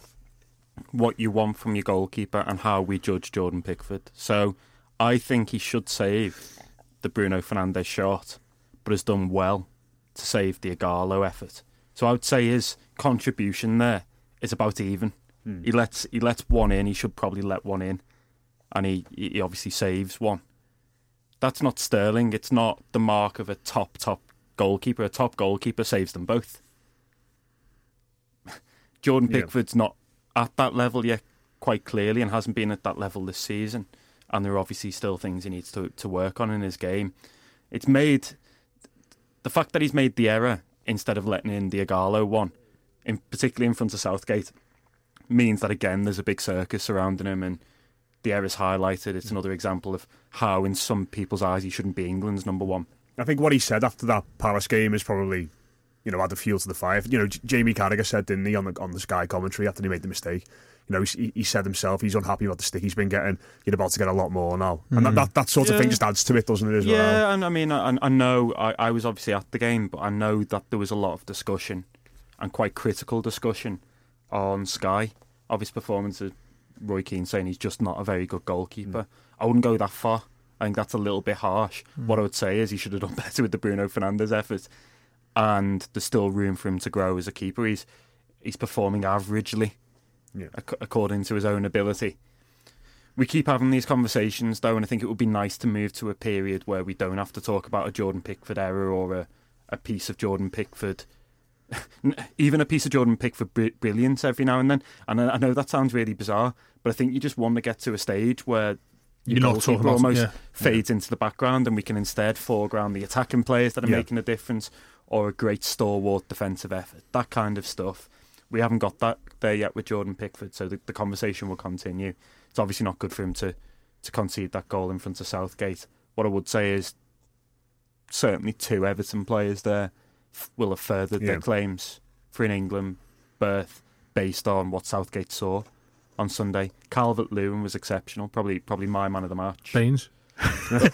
what you want from your goalkeeper and how we judge Jordan Pickford. So I think he should save the Bruno Fernandes shot, but has done well to save the Ighalo effort. So I would say his contribution there is about even. Hmm. He lets he lets one in. He should probably let one in, and he he obviously saves one. That's not Sterling. It's not the mark of a top top goalkeeper. A top goalkeeper saves them both. Jordan Yeah. Pickford's not at that level yet, quite clearly, and hasn't been at that level this season. And there are obviously still things he needs to to work on in his game. It's made the fact that he's made the error instead of letting in the Ighalo one, in particularly in front of Southgate, means that again there's a big circus surrounding him, and the error's highlighted. It's another example of how, in some people's eyes, he shouldn't be England's number one. I think what he said after that Palace game is probably, you know, add the fuel to the fire. You know, Jamie Carragher said, didn't he, on the on the Sky commentary after he made the mistake. You know, he, he said himself he's unhappy about the stick he's been getting. You're about to get a lot more now, and that, mm. that that sort of thing just adds to it, doesn't it? As well. Yeah, and I mean, I, I know I, I was obviously at the game, but I know that there was a lot of discussion and quite critical discussion on Sky of his performance. Of Roy Keane saying he's just not a very good goalkeeper. Hmm. I wouldn't go that far. I think that's a little bit harsh. Hmm. What I would say is he should have done better with the Bruno Fernandes effort, and there's still room for him to grow as a keeper. He's he's performing averagely, Yeah. ac- according to his own ability. We keep having these conversations though, and I think it would be nice to move to a period where we don't have to talk about a Jordan Pickford error or a, a piece of Jordan Pickford, even a piece of Jordan Pickford br- brilliance every now and then. And I, I know that sounds really bizarre, but I think you just want to get to a stage where your You're not talking goalkeeper about- almost yeah. fades into the background, and we can instead foreground the attacking players that are Yeah. making a difference or a great stalwart defensive effort, that kind of stuff. we haven't got that there yet with Jordan Pickford, so the, the conversation will continue. It's obviously not good for him to to concede that goal in front of Southgate. What I would say is certainly two Everton players there will have furthered Yeah. their claims for an England berth based on what Southgate saw on Sunday. Calvert Lewin was exceptional, probably probably my man of the match. Baines. I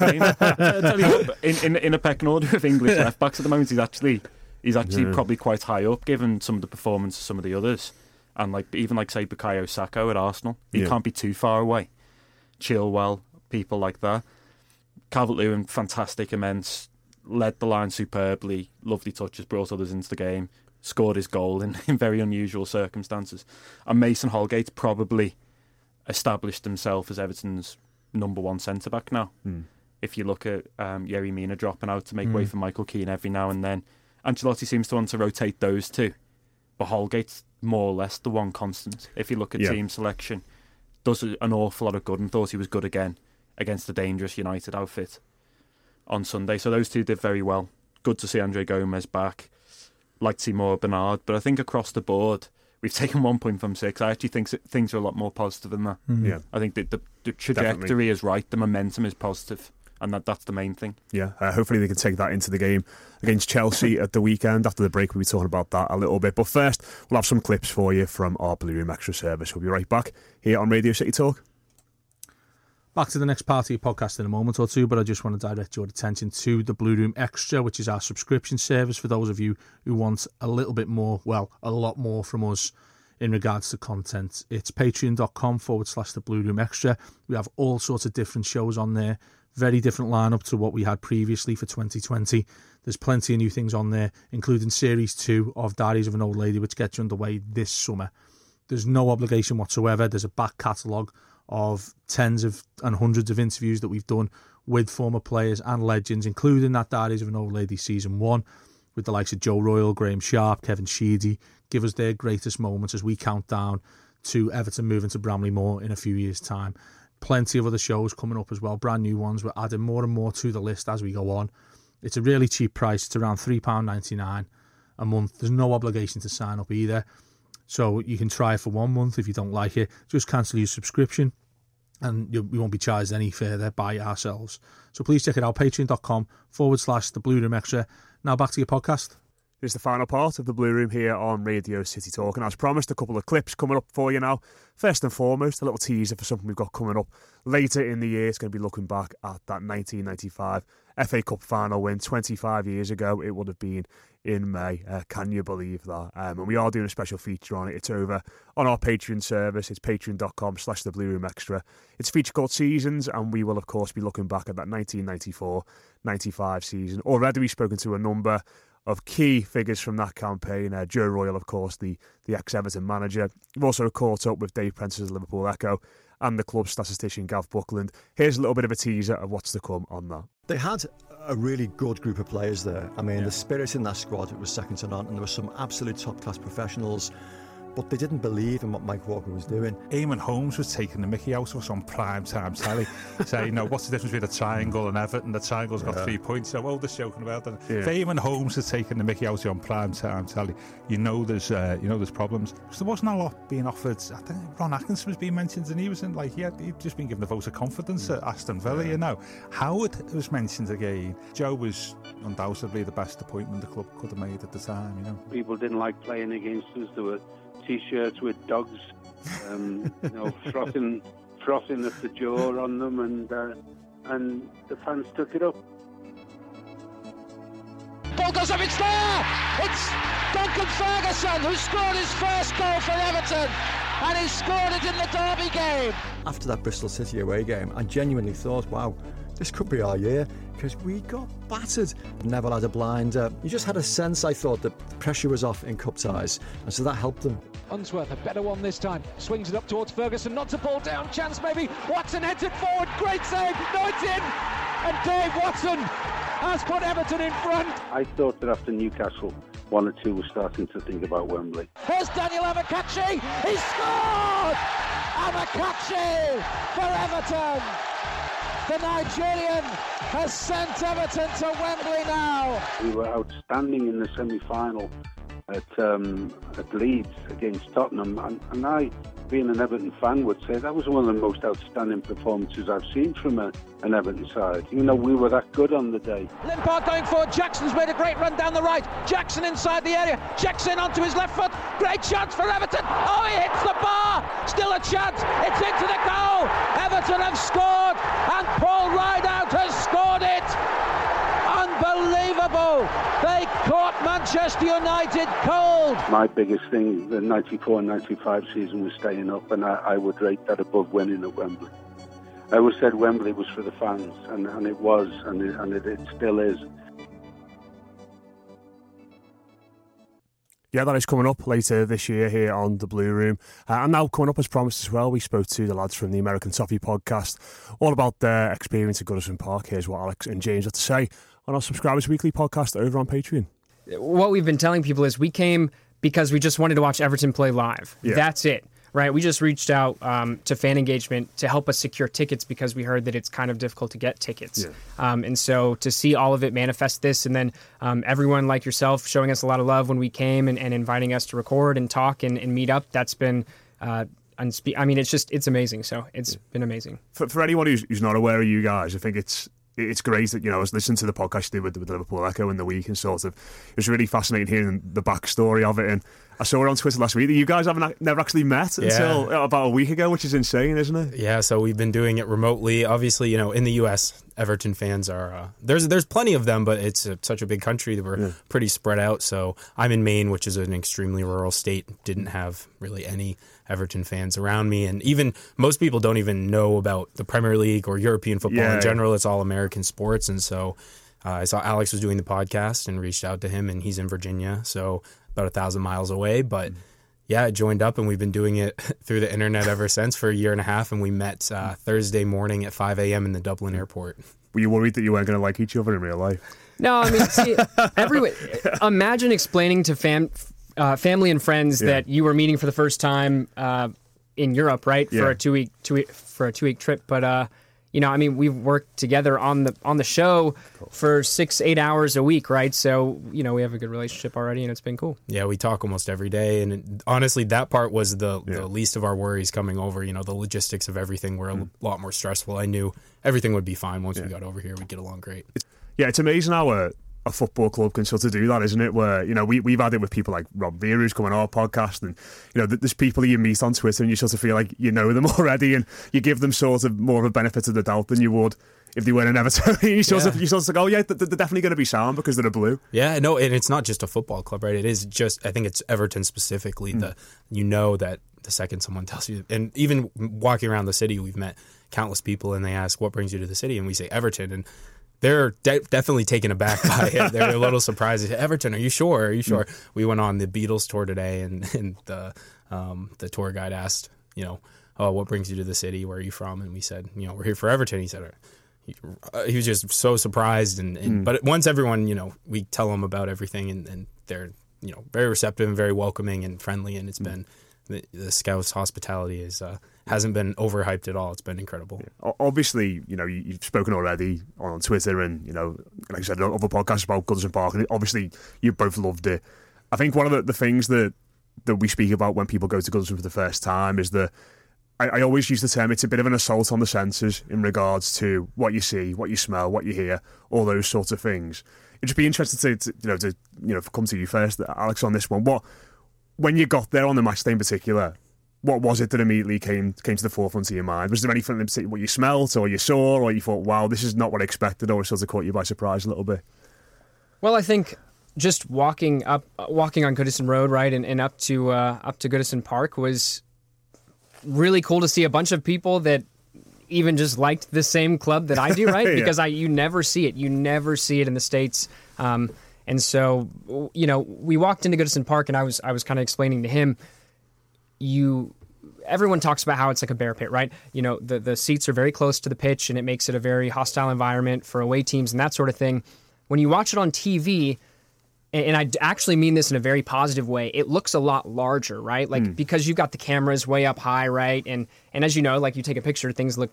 tell you what, in, in in a pecking order of English left backs at the moment, he's actually he's actually Yeah. probably quite high up, given some of the performance of some of the others, and like even like say Bukayo Saka at Arsenal, he Yeah. can't be too far away. Chilwell, people like that. Calvert Lewin, fantastic, immense, led the line superbly, lovely touches, brought others into the game, scored his goal in, in very unusual circumstances, and Mason Holgate probably established himself as Everton's number one centre back now Hmm. if you look at um, Yerry Mina dropping out to make way Mm. for Michael Keane every now and then, Ancelotti seems to want to rotate those two. But Holgate's more or less the one constant. If you look at Yeah. team selection, does an awful lot of good and thought he was good again against the dangerous United outfit on Sunday. So those two did very well. Good to see Andre Gomes back. Like to see more Bernard, but I think across the board we've taken one point from six. I actually think things are a lot more positive than that. Yeah, I think that the, the trajectory is right. The momentum is positive, and that that's the main thing. yeah. Uh, hopefully they can take that into the game against Chelsea at the weekend. After the break, we'll be talking about that a little bit. But first, we'll have some clips for you from our Blue Room Extra service. We'll be right back here on Radio City Talk. Back to the next part of your podcast in a moment or two, but I just want to direct your attention to the Blue Room Extra, which is our subscription service for those of you who want a little bit more, well, a lot more from us in regards to content. It's patreon.com forward slash the Blue Room Extra. We have all sorts of different shows on there, very different lineup to what we had previously for 2020. There's plenty of new things on there, including Series 2 of Diaries of an Old Lady, which gets underway this summer. There's no obligation whatsoever. There's a back catalogue of tens of and hundreds of interviews that we've done with former players and legends, including that Diaries of an Old Lady season one, with the likes of Joe Royle, Graeme Sharp, Kevin Sheedy, give us their greatest moments as we count down to Everton moving to Bramley-Moore in a few years' time. Plenty of other shows coming up as well, brand new ones. We're adding more and more to the list as we go on. It's a really cheap price. It's around £3.99 a month. There's no obligation to sign up either. So you can try it for one month. If you don't like it, just cancel your subscription and you, we won't be charged any further by ourselves. So please check it out, patreon.com forward slash the Blue Room Extra. Now back to your podcast. This is the final part of the Blue Room here on Radio City Talk. And as promised, a couple of clips coming up for you now. First and foremost, a little teaser for something we've got coming up later in the year. It's going to be looking back at that 1995 FA Cup final win 25 years ago. It would have been in May. Uh, can you believe that? Um, and we are doing a special feature on it. It's over on our Patreon service. It's patreon.com slash the Blue Room Extra. It's a feature called Seasons, and we will, of course, be looking back at that 1994 95 season. Already, we've spoken to a number of key figures from that campaign. Uh, Joe Royle, of course, the, the ex Everton manager. We've also caught up with Dave Prentice's Liverpool Echo and the club statistician Gav Buckland. Here's a little bit of a teaser of what's to come on that. They had a really good group of players there. I mean, the spirit in that squad it was second to none, and there were some absolute top class professionals. But they didn't believe in what Mike Walker was doing. Eamon Holmes was taking the Mickey out of us on prime time telly, saying, you know, what's the difference between a triangle and Everton? The triangle's got three points. So, oh, they're joking about that. Yeah. If Eamon Holmes has taken the Mickey out of you on prime time telly, you know there's, uh, you know there's problems. Because there wasn't a lot being offered. I think Ron Atkinson was being mentioned, and he was in like he had he'd just been given the vote of confidence at Aston Villa. You know, Howard was mentioned again. Joe was undoubtedly the best appointment the club could have made at the time. You know. people didn't like playing against us. There were T-shirts with dogs, um, you know, frothing, frothing at the jaw on them, and uh, and the fans took it up. Ball goes up, it's there! It's Duncan Ferguson who scored his first goal for Everton, and he scored it in the Derby game. After that Bristol City away game, I genuinely thought, wow, this could be our year because we got battered. Neville had a blinder. You just had a sense, I thought, that the pressure was off in cup ties, and so that helped them. Unsworth, a better one this time. Swings it up towards Ferguson, not to ball down. Chance maybe. Watson heads it forward. Great save. No, it's in. And Dave Watson has put Everton in front. I thought that after Newcastle, one or two were starting to think about Wembley. Here's Daniel Amokachi. He scored! Avakachi for Everton. The Nigerian has sent Everton to Wembley now. We were outstanding in the semi-final, at um, at Leeds against Tottenham, and, and I, being an Everton fan, would say that was one of the most outstanding performances I've seen from a, an Everton side. You know, we were that good on the day. Limpar going forward. Jackson's made a great run down the right. Jackson inside the area. Jackson onto his left foot. Great chance for Everton. Oh, he hits the bar. Still a chance. It's into the goal. Everton have scored, and Paul Rideout has scored it. Unbelievable. They caught Manchester United cold. My biggest thing, the 94-95 season was staying up, and I, I would rate that above winning at Wembley. I always said Wembley was for the fans, and, and it was, and, it, and it, it still is. Yeah, that is coming up later this year here on the Blue Room. Uh, and now coming up as promised as well, we spoke to the lads from the American Toffee podcast all about their experience at Goodison Park. Here's what Alex and James have to say on our Subscribers Weekly podcast over on Patreon. What we've been telling people is we came because we just wanted to watch Everton play live. Yeah. That's it. Right, we just reached out um, to fan engagement to help us secure tickets because we heard that it's kind of difficult to get tickets. Yeah. Um, and so to see all of it manifest this, and then um, everyone like yourself showing us a lot of love when we came and, and inviting us to record and talk and, and meet up, that's been, uh, unspe- I mean, it's just, it's amazing. So it's been amazing. For, for anyone who's, who's not aware of you guys, I think it's it's great that you know I was listening to the podcast you did with, with Liverpool Echo in the week and sort of it was really fascinating hearing the backstory of it and I saw her on Twitter last week that you guys haven't never actually met until uh, about a week ago, which is insane, isn't it? Yeah, so we've been doing it remotely. Obviously, you know, in the U.S., Everton fans are uh, there's there's plenty of them, but it's a, such a big country that we're pretty spread out. So I'm in Maine, which is an extremely rural state. Didn't have really any Everton fans around me, and even most people don't even know about the Premier League or European football Yeah, in yeah. general. It's all American sports, and so. Uh, I saw Alex was doing the podcast and reached out to him, and he's in Virginia, so about a thousand miles away. But yeah, I joined up, and we've been doing it through the internet ever since for a year and a half. And we met uh, Thursday morning at 5 a.m. in the Dublin airport. Were you worried that you weren't going to like each other in real life? No, I mean, see, everyone. Imagine explaining to fam, uh, family and friends Yeah. that you were meeting for the first time uh, in Europe, right, for a two week two week, for a two week trip. But uh, you know, I mean, we've worked together on the on the show for six eight hours a week, right? So you know, we have a good relationship already, and it's been cool. Yeah, we talk almost every day, and it, honestly, that part was the, the least of our worries coming over. You know, the logistics of everything were a Mm. lot more stressful. I knew everything would be fine once we got over here. We'd get along great. Yeah, it's amazing how a, a football club can sort of do that, isn't it? Where, you know, we, we've had it with people like Rob Veer, who's come on our podcast, and, you know, there's people you meet on Twitter and you sort of feel like you know them already and you give them sort of more of a benefit of the doubt than you would if they weren't an Everton. you sort of, you sort of like, oh, yeah, th- they're definitely going to be sound because they're blue. Yeah, no, and it's not just a football club, right? It is just I think it's Everton specifically. Hmm. The you know that the second someone tells you, and even walking around the city, we've met countless people, and they ask what brings you to the city, and we say Everton, and they're de- definitely taken aback by it. They're a little surprised. Everton, are you sure? Are you sure? We went on the Beatles tour today, and and the um, the tour guide asked, you know, oh, what brings you to the city? Where are you from? And we said, you know, we're here for Everton. He said. He, uh, he was just so surprised, and, and Mm. but once everyone, you know, we tell them about everything, and, and they're you know very receptive and very welcoming and friendly, and Mm. it's been the, the Scouse hospitality is uh, hasn't been overhyped at all. It's been incredible. O- Obviously, you know, you- you've spoken already on Twitter and, you know, like I said, other podcasts about Goodison Park, and obviously you both loved it. I think one of the, the things that, that we speak about when people go to Goodison for the first time is that I, I always use the term it's a bit of an assault on the senses in regards to what you see, what you smell, what you hear, all those sorts of things. It'd just be interested to, to you know to you know come to you first, Alex, on this one. What when you got there on the match day in particular, what was it that immediately came came to the forefront of your mind? Was there anything in particular what you smelt or you saw or you thought, wow, this is not what I expected, or it sort of caught you by surprise a little bit? Well, I think just walking up, walking on Goodison Road, right, and, and up to uh, up to Goodison Park was really cool to see a bunch of people that even just liked the same club that I do, right? Yeah. Because I you never see it, you never see it in the states. Um, and so, you know, we walked into Goodison Park, and I was I was kind of explaining to him, you everyone talks about how it's like a bear pit, right? You know, the the seats are very close to the pitch and it makes it a very hostile environment for away teams and that sort of thing. When you watch it on TV, and I actually mean this in a very positive way, it looks a lot larger, right? Like hmm. because you've got the cameras way up high, right? And and as you know, like you take a picture, things look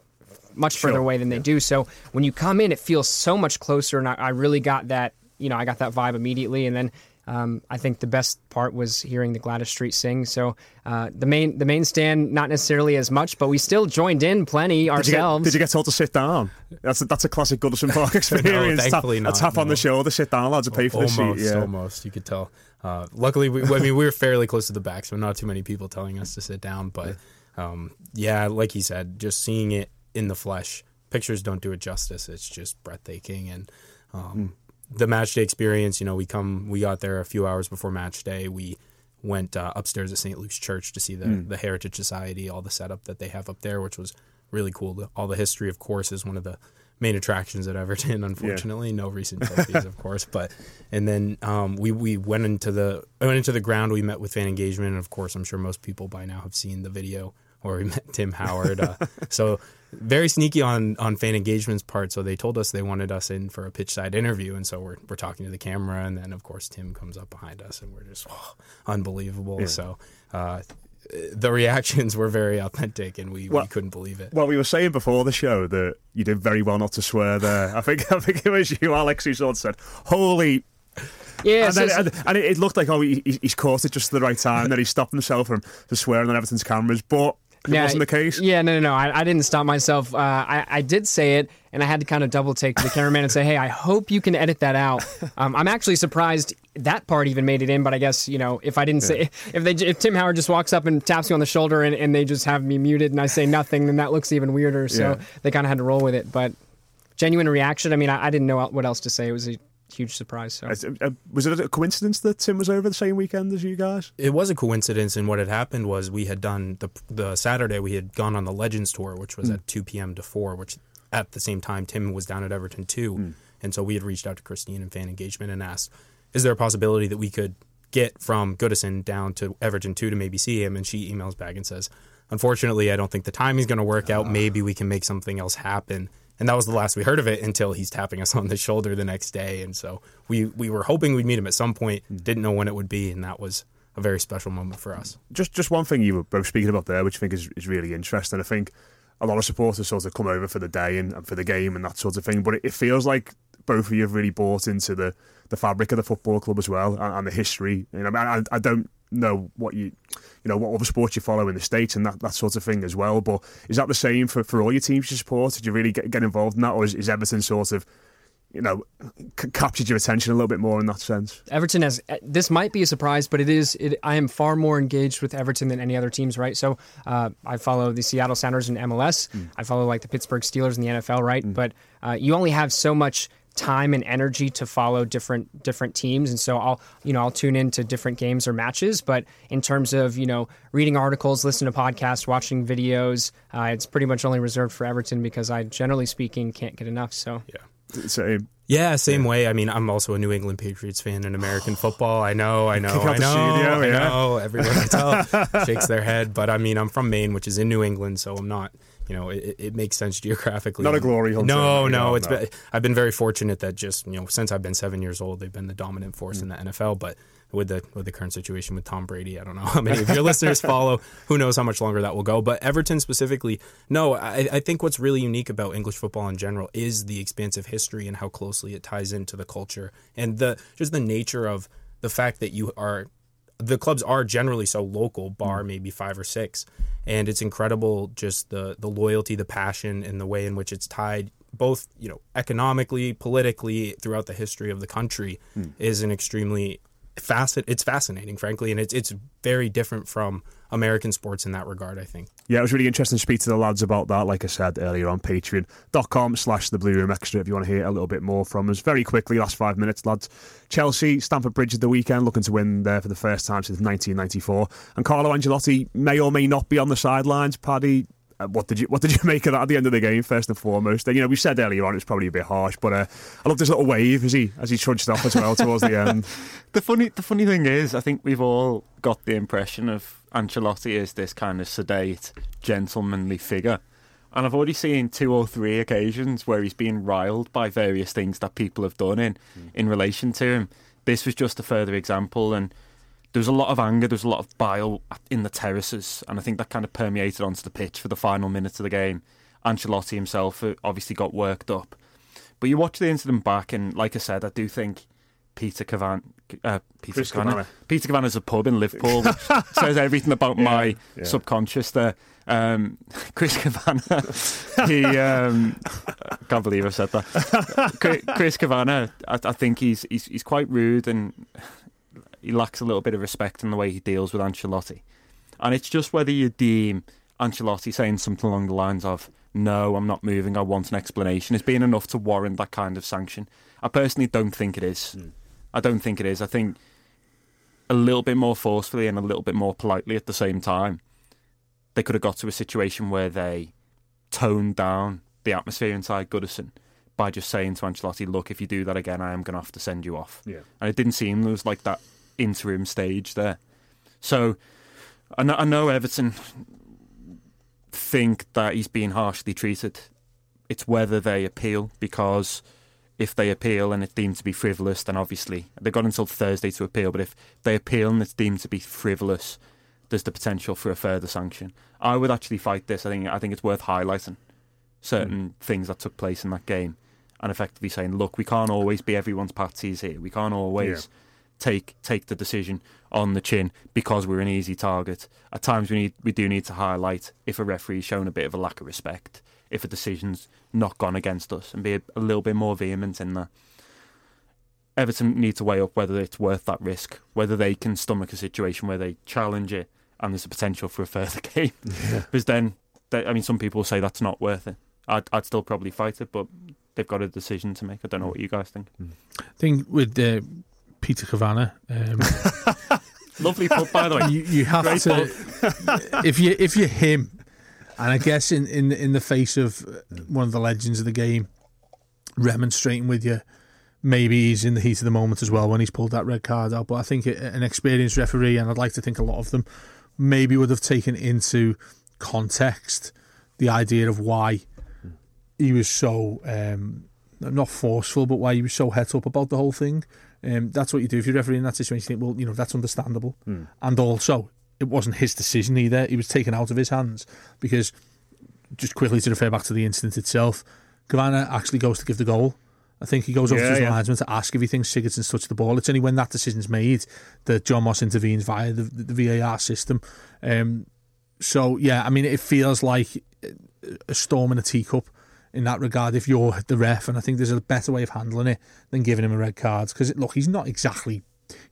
much further Sure. away than they do. So when you come in, it feels so much closer, and I, I really got that. You know, I got that vibe immediately, and then Um, I think the best part was hearing the Gwladys Street sing. So uh, the main the main stand not necessarily as much, but we still joined in plenty Did you, get, ourselves. did you get told to sit down? That's a, that's a classic Goodison Park experience. tap, thankfully a not, tap on no. the shoulder, sit down, lads, and pay for almost, the seat. Yeah. almost. You could tell. Uh, luckily, we, I mean, we were fairly close to the back, so not too many people telling us to sit down. But um, yeah, like he said, just seeing it in the flesh, pictures don't do it justice. It's just breathtaking, and um, the match day experience. You know, we come, we got there a few hours before match day. We went uh, upstairs at St. Luke's Church to see the Mm. the Heritage Society, all the setup that they have up there, which was really cool. All the history, of course, is one of the main attractions at Everton. Unfortunately, no recent trophies, of course, but and then um, we we went into the I went into the ground. We met with fan engagement, and of course, I'm sure most people by now have seen the video where we met Tim Howard. Uh, so very sneaky on on fan engagement's part. So they told us they wanted us in for a pitch side interview, and so we're we're talking to the camera, and then of course Tim comes up behind us, and we're just oh, unbelievable. Yeah. So. Uh, the reactions were very authentic, and we, Well- we couldn't believe it. Well, we were saying before the show that you did very well not to swear there. I think I think it was you, Alex, who sort of said, "Holy." Yeah, and, so- then, and, and it, it looked like oh he, he- he's caught it just at the right time. then he stopped himself from to swearing on Everton's cameras, but it Yeah, wasn't the case. Yeah, no, no, no. I, I didn't stop myself. Uh, I, I did say it, and I had to kind of double take to the cameraman and say, "Hey, I hope you can edit that out." Um, I'm actually surprised that part even made it in, but I guess you know if I didn't say if they if Tim Howard just walks up and taps me on the shoulder and, and they just have me muted and I say nothing, then that looks even weirder. So Yeah. they kind of had to roll with it. But genuine reaction. I mean, I, I didn't know what else to say. It was a huge surprise. So. Uh, was it a coincidence that Tim was over the same weekend as you guys? It was a coincidence, and what had happened was we had done the the Saturday we had gone on the Legends tour, which was Mm. at two p.m. to four, which at the same time Tim was down at Everton too, Mm. and so we had reached out to Christine and fan engagement and asked, "Is there a possibility that we could get from Goodison down to Everton two to maybe see him?" And she emails back and says, "Unfortunately, I don't think the timing's going to work Ah. out. Maybe we can make something else happen." And that was the last we heard of it until he's tapping us on the shoulder the next day. And so we, we were hoping we'd meet him at some point, didn't know when it would be, and that was a very special moment for us. Just just one thing you were both speaking about there, which I think is, is really interesting. I think a lot of supporters sort of come over for the day and, and for the game and that sort of thing, but it, it feels like both of you have really bought into the, the fabric of the football club as well and, and the history. You know, I, I don't know what you you know what other sports you follow in the states and that, that sort of thing as well. But is that the same for, for all your teams you support? Did you really get, get involved in that, or is, is Everton sort of you know c- captured your attention a little bit more in that sense? Everton has this might be a surprise, but it is. It, I am far more engaged with Everton than any other teams, right? So uh, I follow the Seattle Sounders in MLS. I follow like the Pittsburgh Steelers in the NFL, right? But uh, you only have so much time and energy to follow different different teams, and so I'll you know I'll tune into different games or matches. But in terms of you know reading articles, listening to podcasts, watching videos, uh, it's pretty much only reserved for Everton because I generally speaking can't get enough. So yeah. Same. Yeah, same way. I mean, I'm also a New England Patriots fan in American football. I know, I know, I know, studio, I yeah. know. Everyone I tell shakes their head, but I mean, I'm from Maine, which is in New England, so I'm not. You know, it, it makes sense geographically. Not a glory hunter No, in that no. It's no. been, I've been very fortunate that just you know since I've been seven years old, they've been the dominant force in Mm. the NFL. But with the with the current situation with Tom Brady, I don't know how many of your listeners follow. Who knows how much longer that will go? But Everton specifically, no. I, I think what's really unique about English football in general is the expansive history and how closely it ties into the culture and the just the nature of the fact that you are the clubs are generally so local, mm-hmm. bar maybe five or six, and it's incredible just the the loyalty, the passion, and the way in which it's tied both you know economically, politically throughout the history of the country hmm. is an extremely facet. It's fascinating, frankly, and it's it's very different from American sports in that regard. I think. Yeah, it was really interesting to speak to the lads about that, like I said earlier on patreon.com slash the Blue Room Extra if you want to hear a little bit more from us. Very quickly, last five minutes, lads. Chelsea, Stamford Bridge at the weekend, looking to win there for the first time since 1994. And Carlo Ancelotti may or may not be on the sidelines. Paddy, uh, what did you what did you make of that at the end of the game? First and foremost, you know we said earlier on it's probably a bit harsh, but uh, I love this little wave as he as he trudged off as well towards the end. The funny, the funny thing is, I think we've all got the impression of Ancelotti is this kind of sedate, gentlemanly figure, and I've already seen two or three occasions where he's been riled by various things that people have done in in relation to him. This was just a further example, and there was a lot of anger, there was a lot of bile in the terraces, and I think that kind of permeated onto the pitch for the final minutes of the game. Ancelotti himself uh, obviously got worked up. But you watch the incident back, and like I said, I do think Peter Cavan. Uh, Peter Chris Kavanagh. Peter Cavanagh's a pub in Liverpool, which says everything about Yeah, my yeah. subconscious there. Um, Chris Kavanagh, he um, I can't believe I said that. Chris Kavanagh, I, I think he's, he's he's quite rude and he lacks a little bit of respect in the way he deals with Ancelotti. And it's just whether you deem Ancelotti saying something along the lines of "No, I'm not moving. I want an explanation" is being enough to warrant that kind of sanction. I personally don't think it is. I don't think it is. I think a little bit more forcefully and a little bit more politely at the same time, they could have got to a situation where they toned down the atmosphere inside Goodison by just saying to Ancelotti, "Look, if you do that again, I am going to have to send you off." Yeah. And it didn't seem there was like that interim stage there. So I know, I know Everton think that he's being harshly treated. It's whether they appeal because if they appeal and it's deemed to be frivolous, then obviously they've got until Thursday to appeal. But if they appeal and it's deemed to be frivolous, there's the potential for a further sanction. I would actually fight this. I think I think it's worth highlighting certain hmm. things that took place in that game and effectively saying, look, we can't always be everyone's patsies here. We can't always take take the decision on the chin because we're an easy target. At times we need we do need to highlight if a referee's shown a bit of a lack of respect, if a decision's not gone against us, and be a, a little bit more vehement in that. Everton need to weigh up whether it's worth that risk, whether they can stomach a situation where they challenge it and there's a potential for a further game. Because then, they, I mean, some people say that's not worth it. I'd, I'd still probably fight it, but they've got a decision to make. I don't know what you guys think. I think with uh, Peter Kavanagh, um, Lovely pub, by the way. you, you have Great to if you if you're him, and I guess in in in the face of one of the legends of the game, remonstrating with you. Maybe he's in the heat of the moment as well when he's pulled that red card out. But I think an experienced referee, and I'd like to think a lot of them, maybe would have taken into context the idea of why he was so um, not forceful, but why he was so het up about the whole thing. Um, that's what you do if you're refereeing that situation. You think, well, you know, that's understandable, Hmm. and also it wasn't his decision either. He was taken out of his hands because, just quickly to refer back to the incident itself, Kavanagh actually goes to give the goal. I think he goes over Yeah, to his yeah. linesman to ask if he thinks Sigurdsson's touched the ball. It's only when that decision's made that John Moss intervenes via the, the VAR system. Um, so yeah, I mean, it feels like a storm in a teacup in that regard. If you're the ref, and I think there's a better way of handling it than giving him a red card because look, he's not exactly.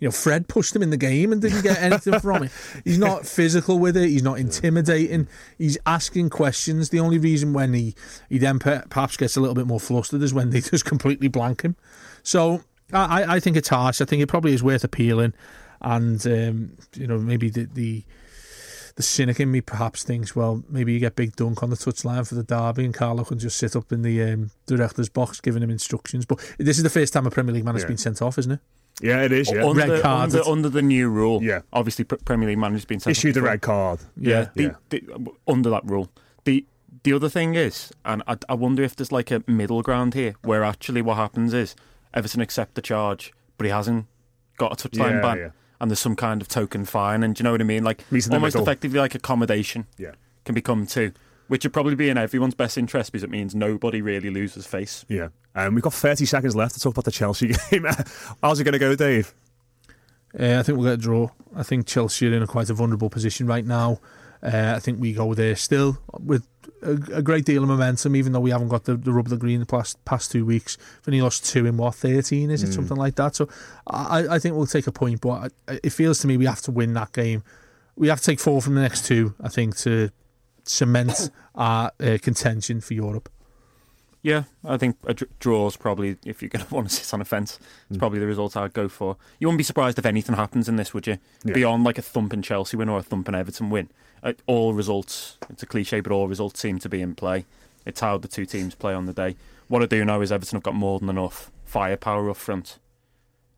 You know, Fred pushed him in the game and didn't get anything from it. He's not physical with it. He's not intimidating. He's asking questions. The only reason when he he then perhaps gets a little bit more flustered is when they just completely blank him. So I, I think it's harsh. I think it probably is worth appealing, and um, you know maybe the, the the cynic in me perhaps thinks, well, maybe you get Big Dunc on the touchline for the derby, and Carlo can just sit up in the um, director's box giving him instructions. But this is the first time a Premier League man has Yeah. been sent off, isn't it? Yeah, it is. Yeah. Under, Red card. under, under the new rule, Yeah. obviously Premier League manager's been sent off Issued a red card. Yeah, the, Yeah. The, under that rule. The the other thing is, and I, I wonder if there's like a middle ground here, where actually what happens is Everton accept the charge, but he hasn't got a touchline Yeah, ban, yeah. and there's some kind of token fine, and do you know what I mean? Like Meet almost middle. effectively like accommodation Yeah. can become two, which would probably be in everyone's best interest because it means nobody really loses face. Yeah. Um, we've got 30 seconds left to talk about the Chelsea game. How's it going to go, Dave? Uh, I think we'll get a draw. I think Chelsea are in a quite a vulnerable position right now. Uh, I think we go there still with a, a great deal of momentum, even though we haven't got the, the rub of the green the past, past two weeks. We've only lost two in what, 13, is it? Something like that. So I, I think we'll take a point, but I, it feels to me we have to win that game. We have to take four from the next two, I think, to cement our uh, contention for Europe. Yeah, I think a dr- draw's probably, if you're going to want to sit on a fence, it's probably the result I'd go for. You wouldn't be surprised if anything happens in this, would you? Yeah. Beyond like a thump thumping Chelsea win or a thump thumping Everton win. Uh, all results, it's a cliche, but all results seem to be in play. It's how the two teams play on the day. What I do know is Everton have got more than enough firepower up front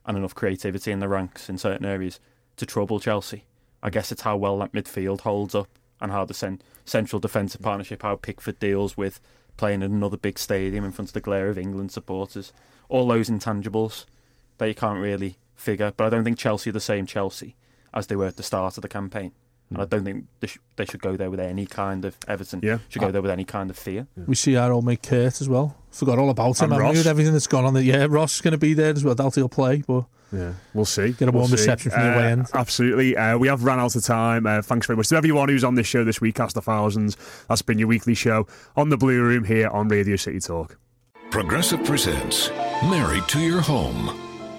and enough creativity in the ranks in certain areas to trouble Chelsea. I guess it's how well that midfield holds up and how the cen- central defensive partnership, how Pickford deals with playing in another big stadium in front of the glare of England supporters. All those intangibles that you can't really figure. But I don't think Chelsea are the same Chelsea as they were at the start of the campaign. And I hmm. don't think they, sh- they should go there with any kind of Everton. Yeah. Should go there with any kind of fear. We see our old mate Kurt as well Forgot all about him. And I Ross. knew everything that's gone on. There. yeah, Ross is going to be there as well. Doubt he'll play, but Yeah, we'll see. Get a We'll warm reception from the Uh, away end. Absolutely. Uh, we have run out of time. Uh, thanks very much to everyone who's on this show this week, Cast of Thousands. That's been your weekly show on the Blue Room here on Radio City Talk. Progressive presents Married to Your Home.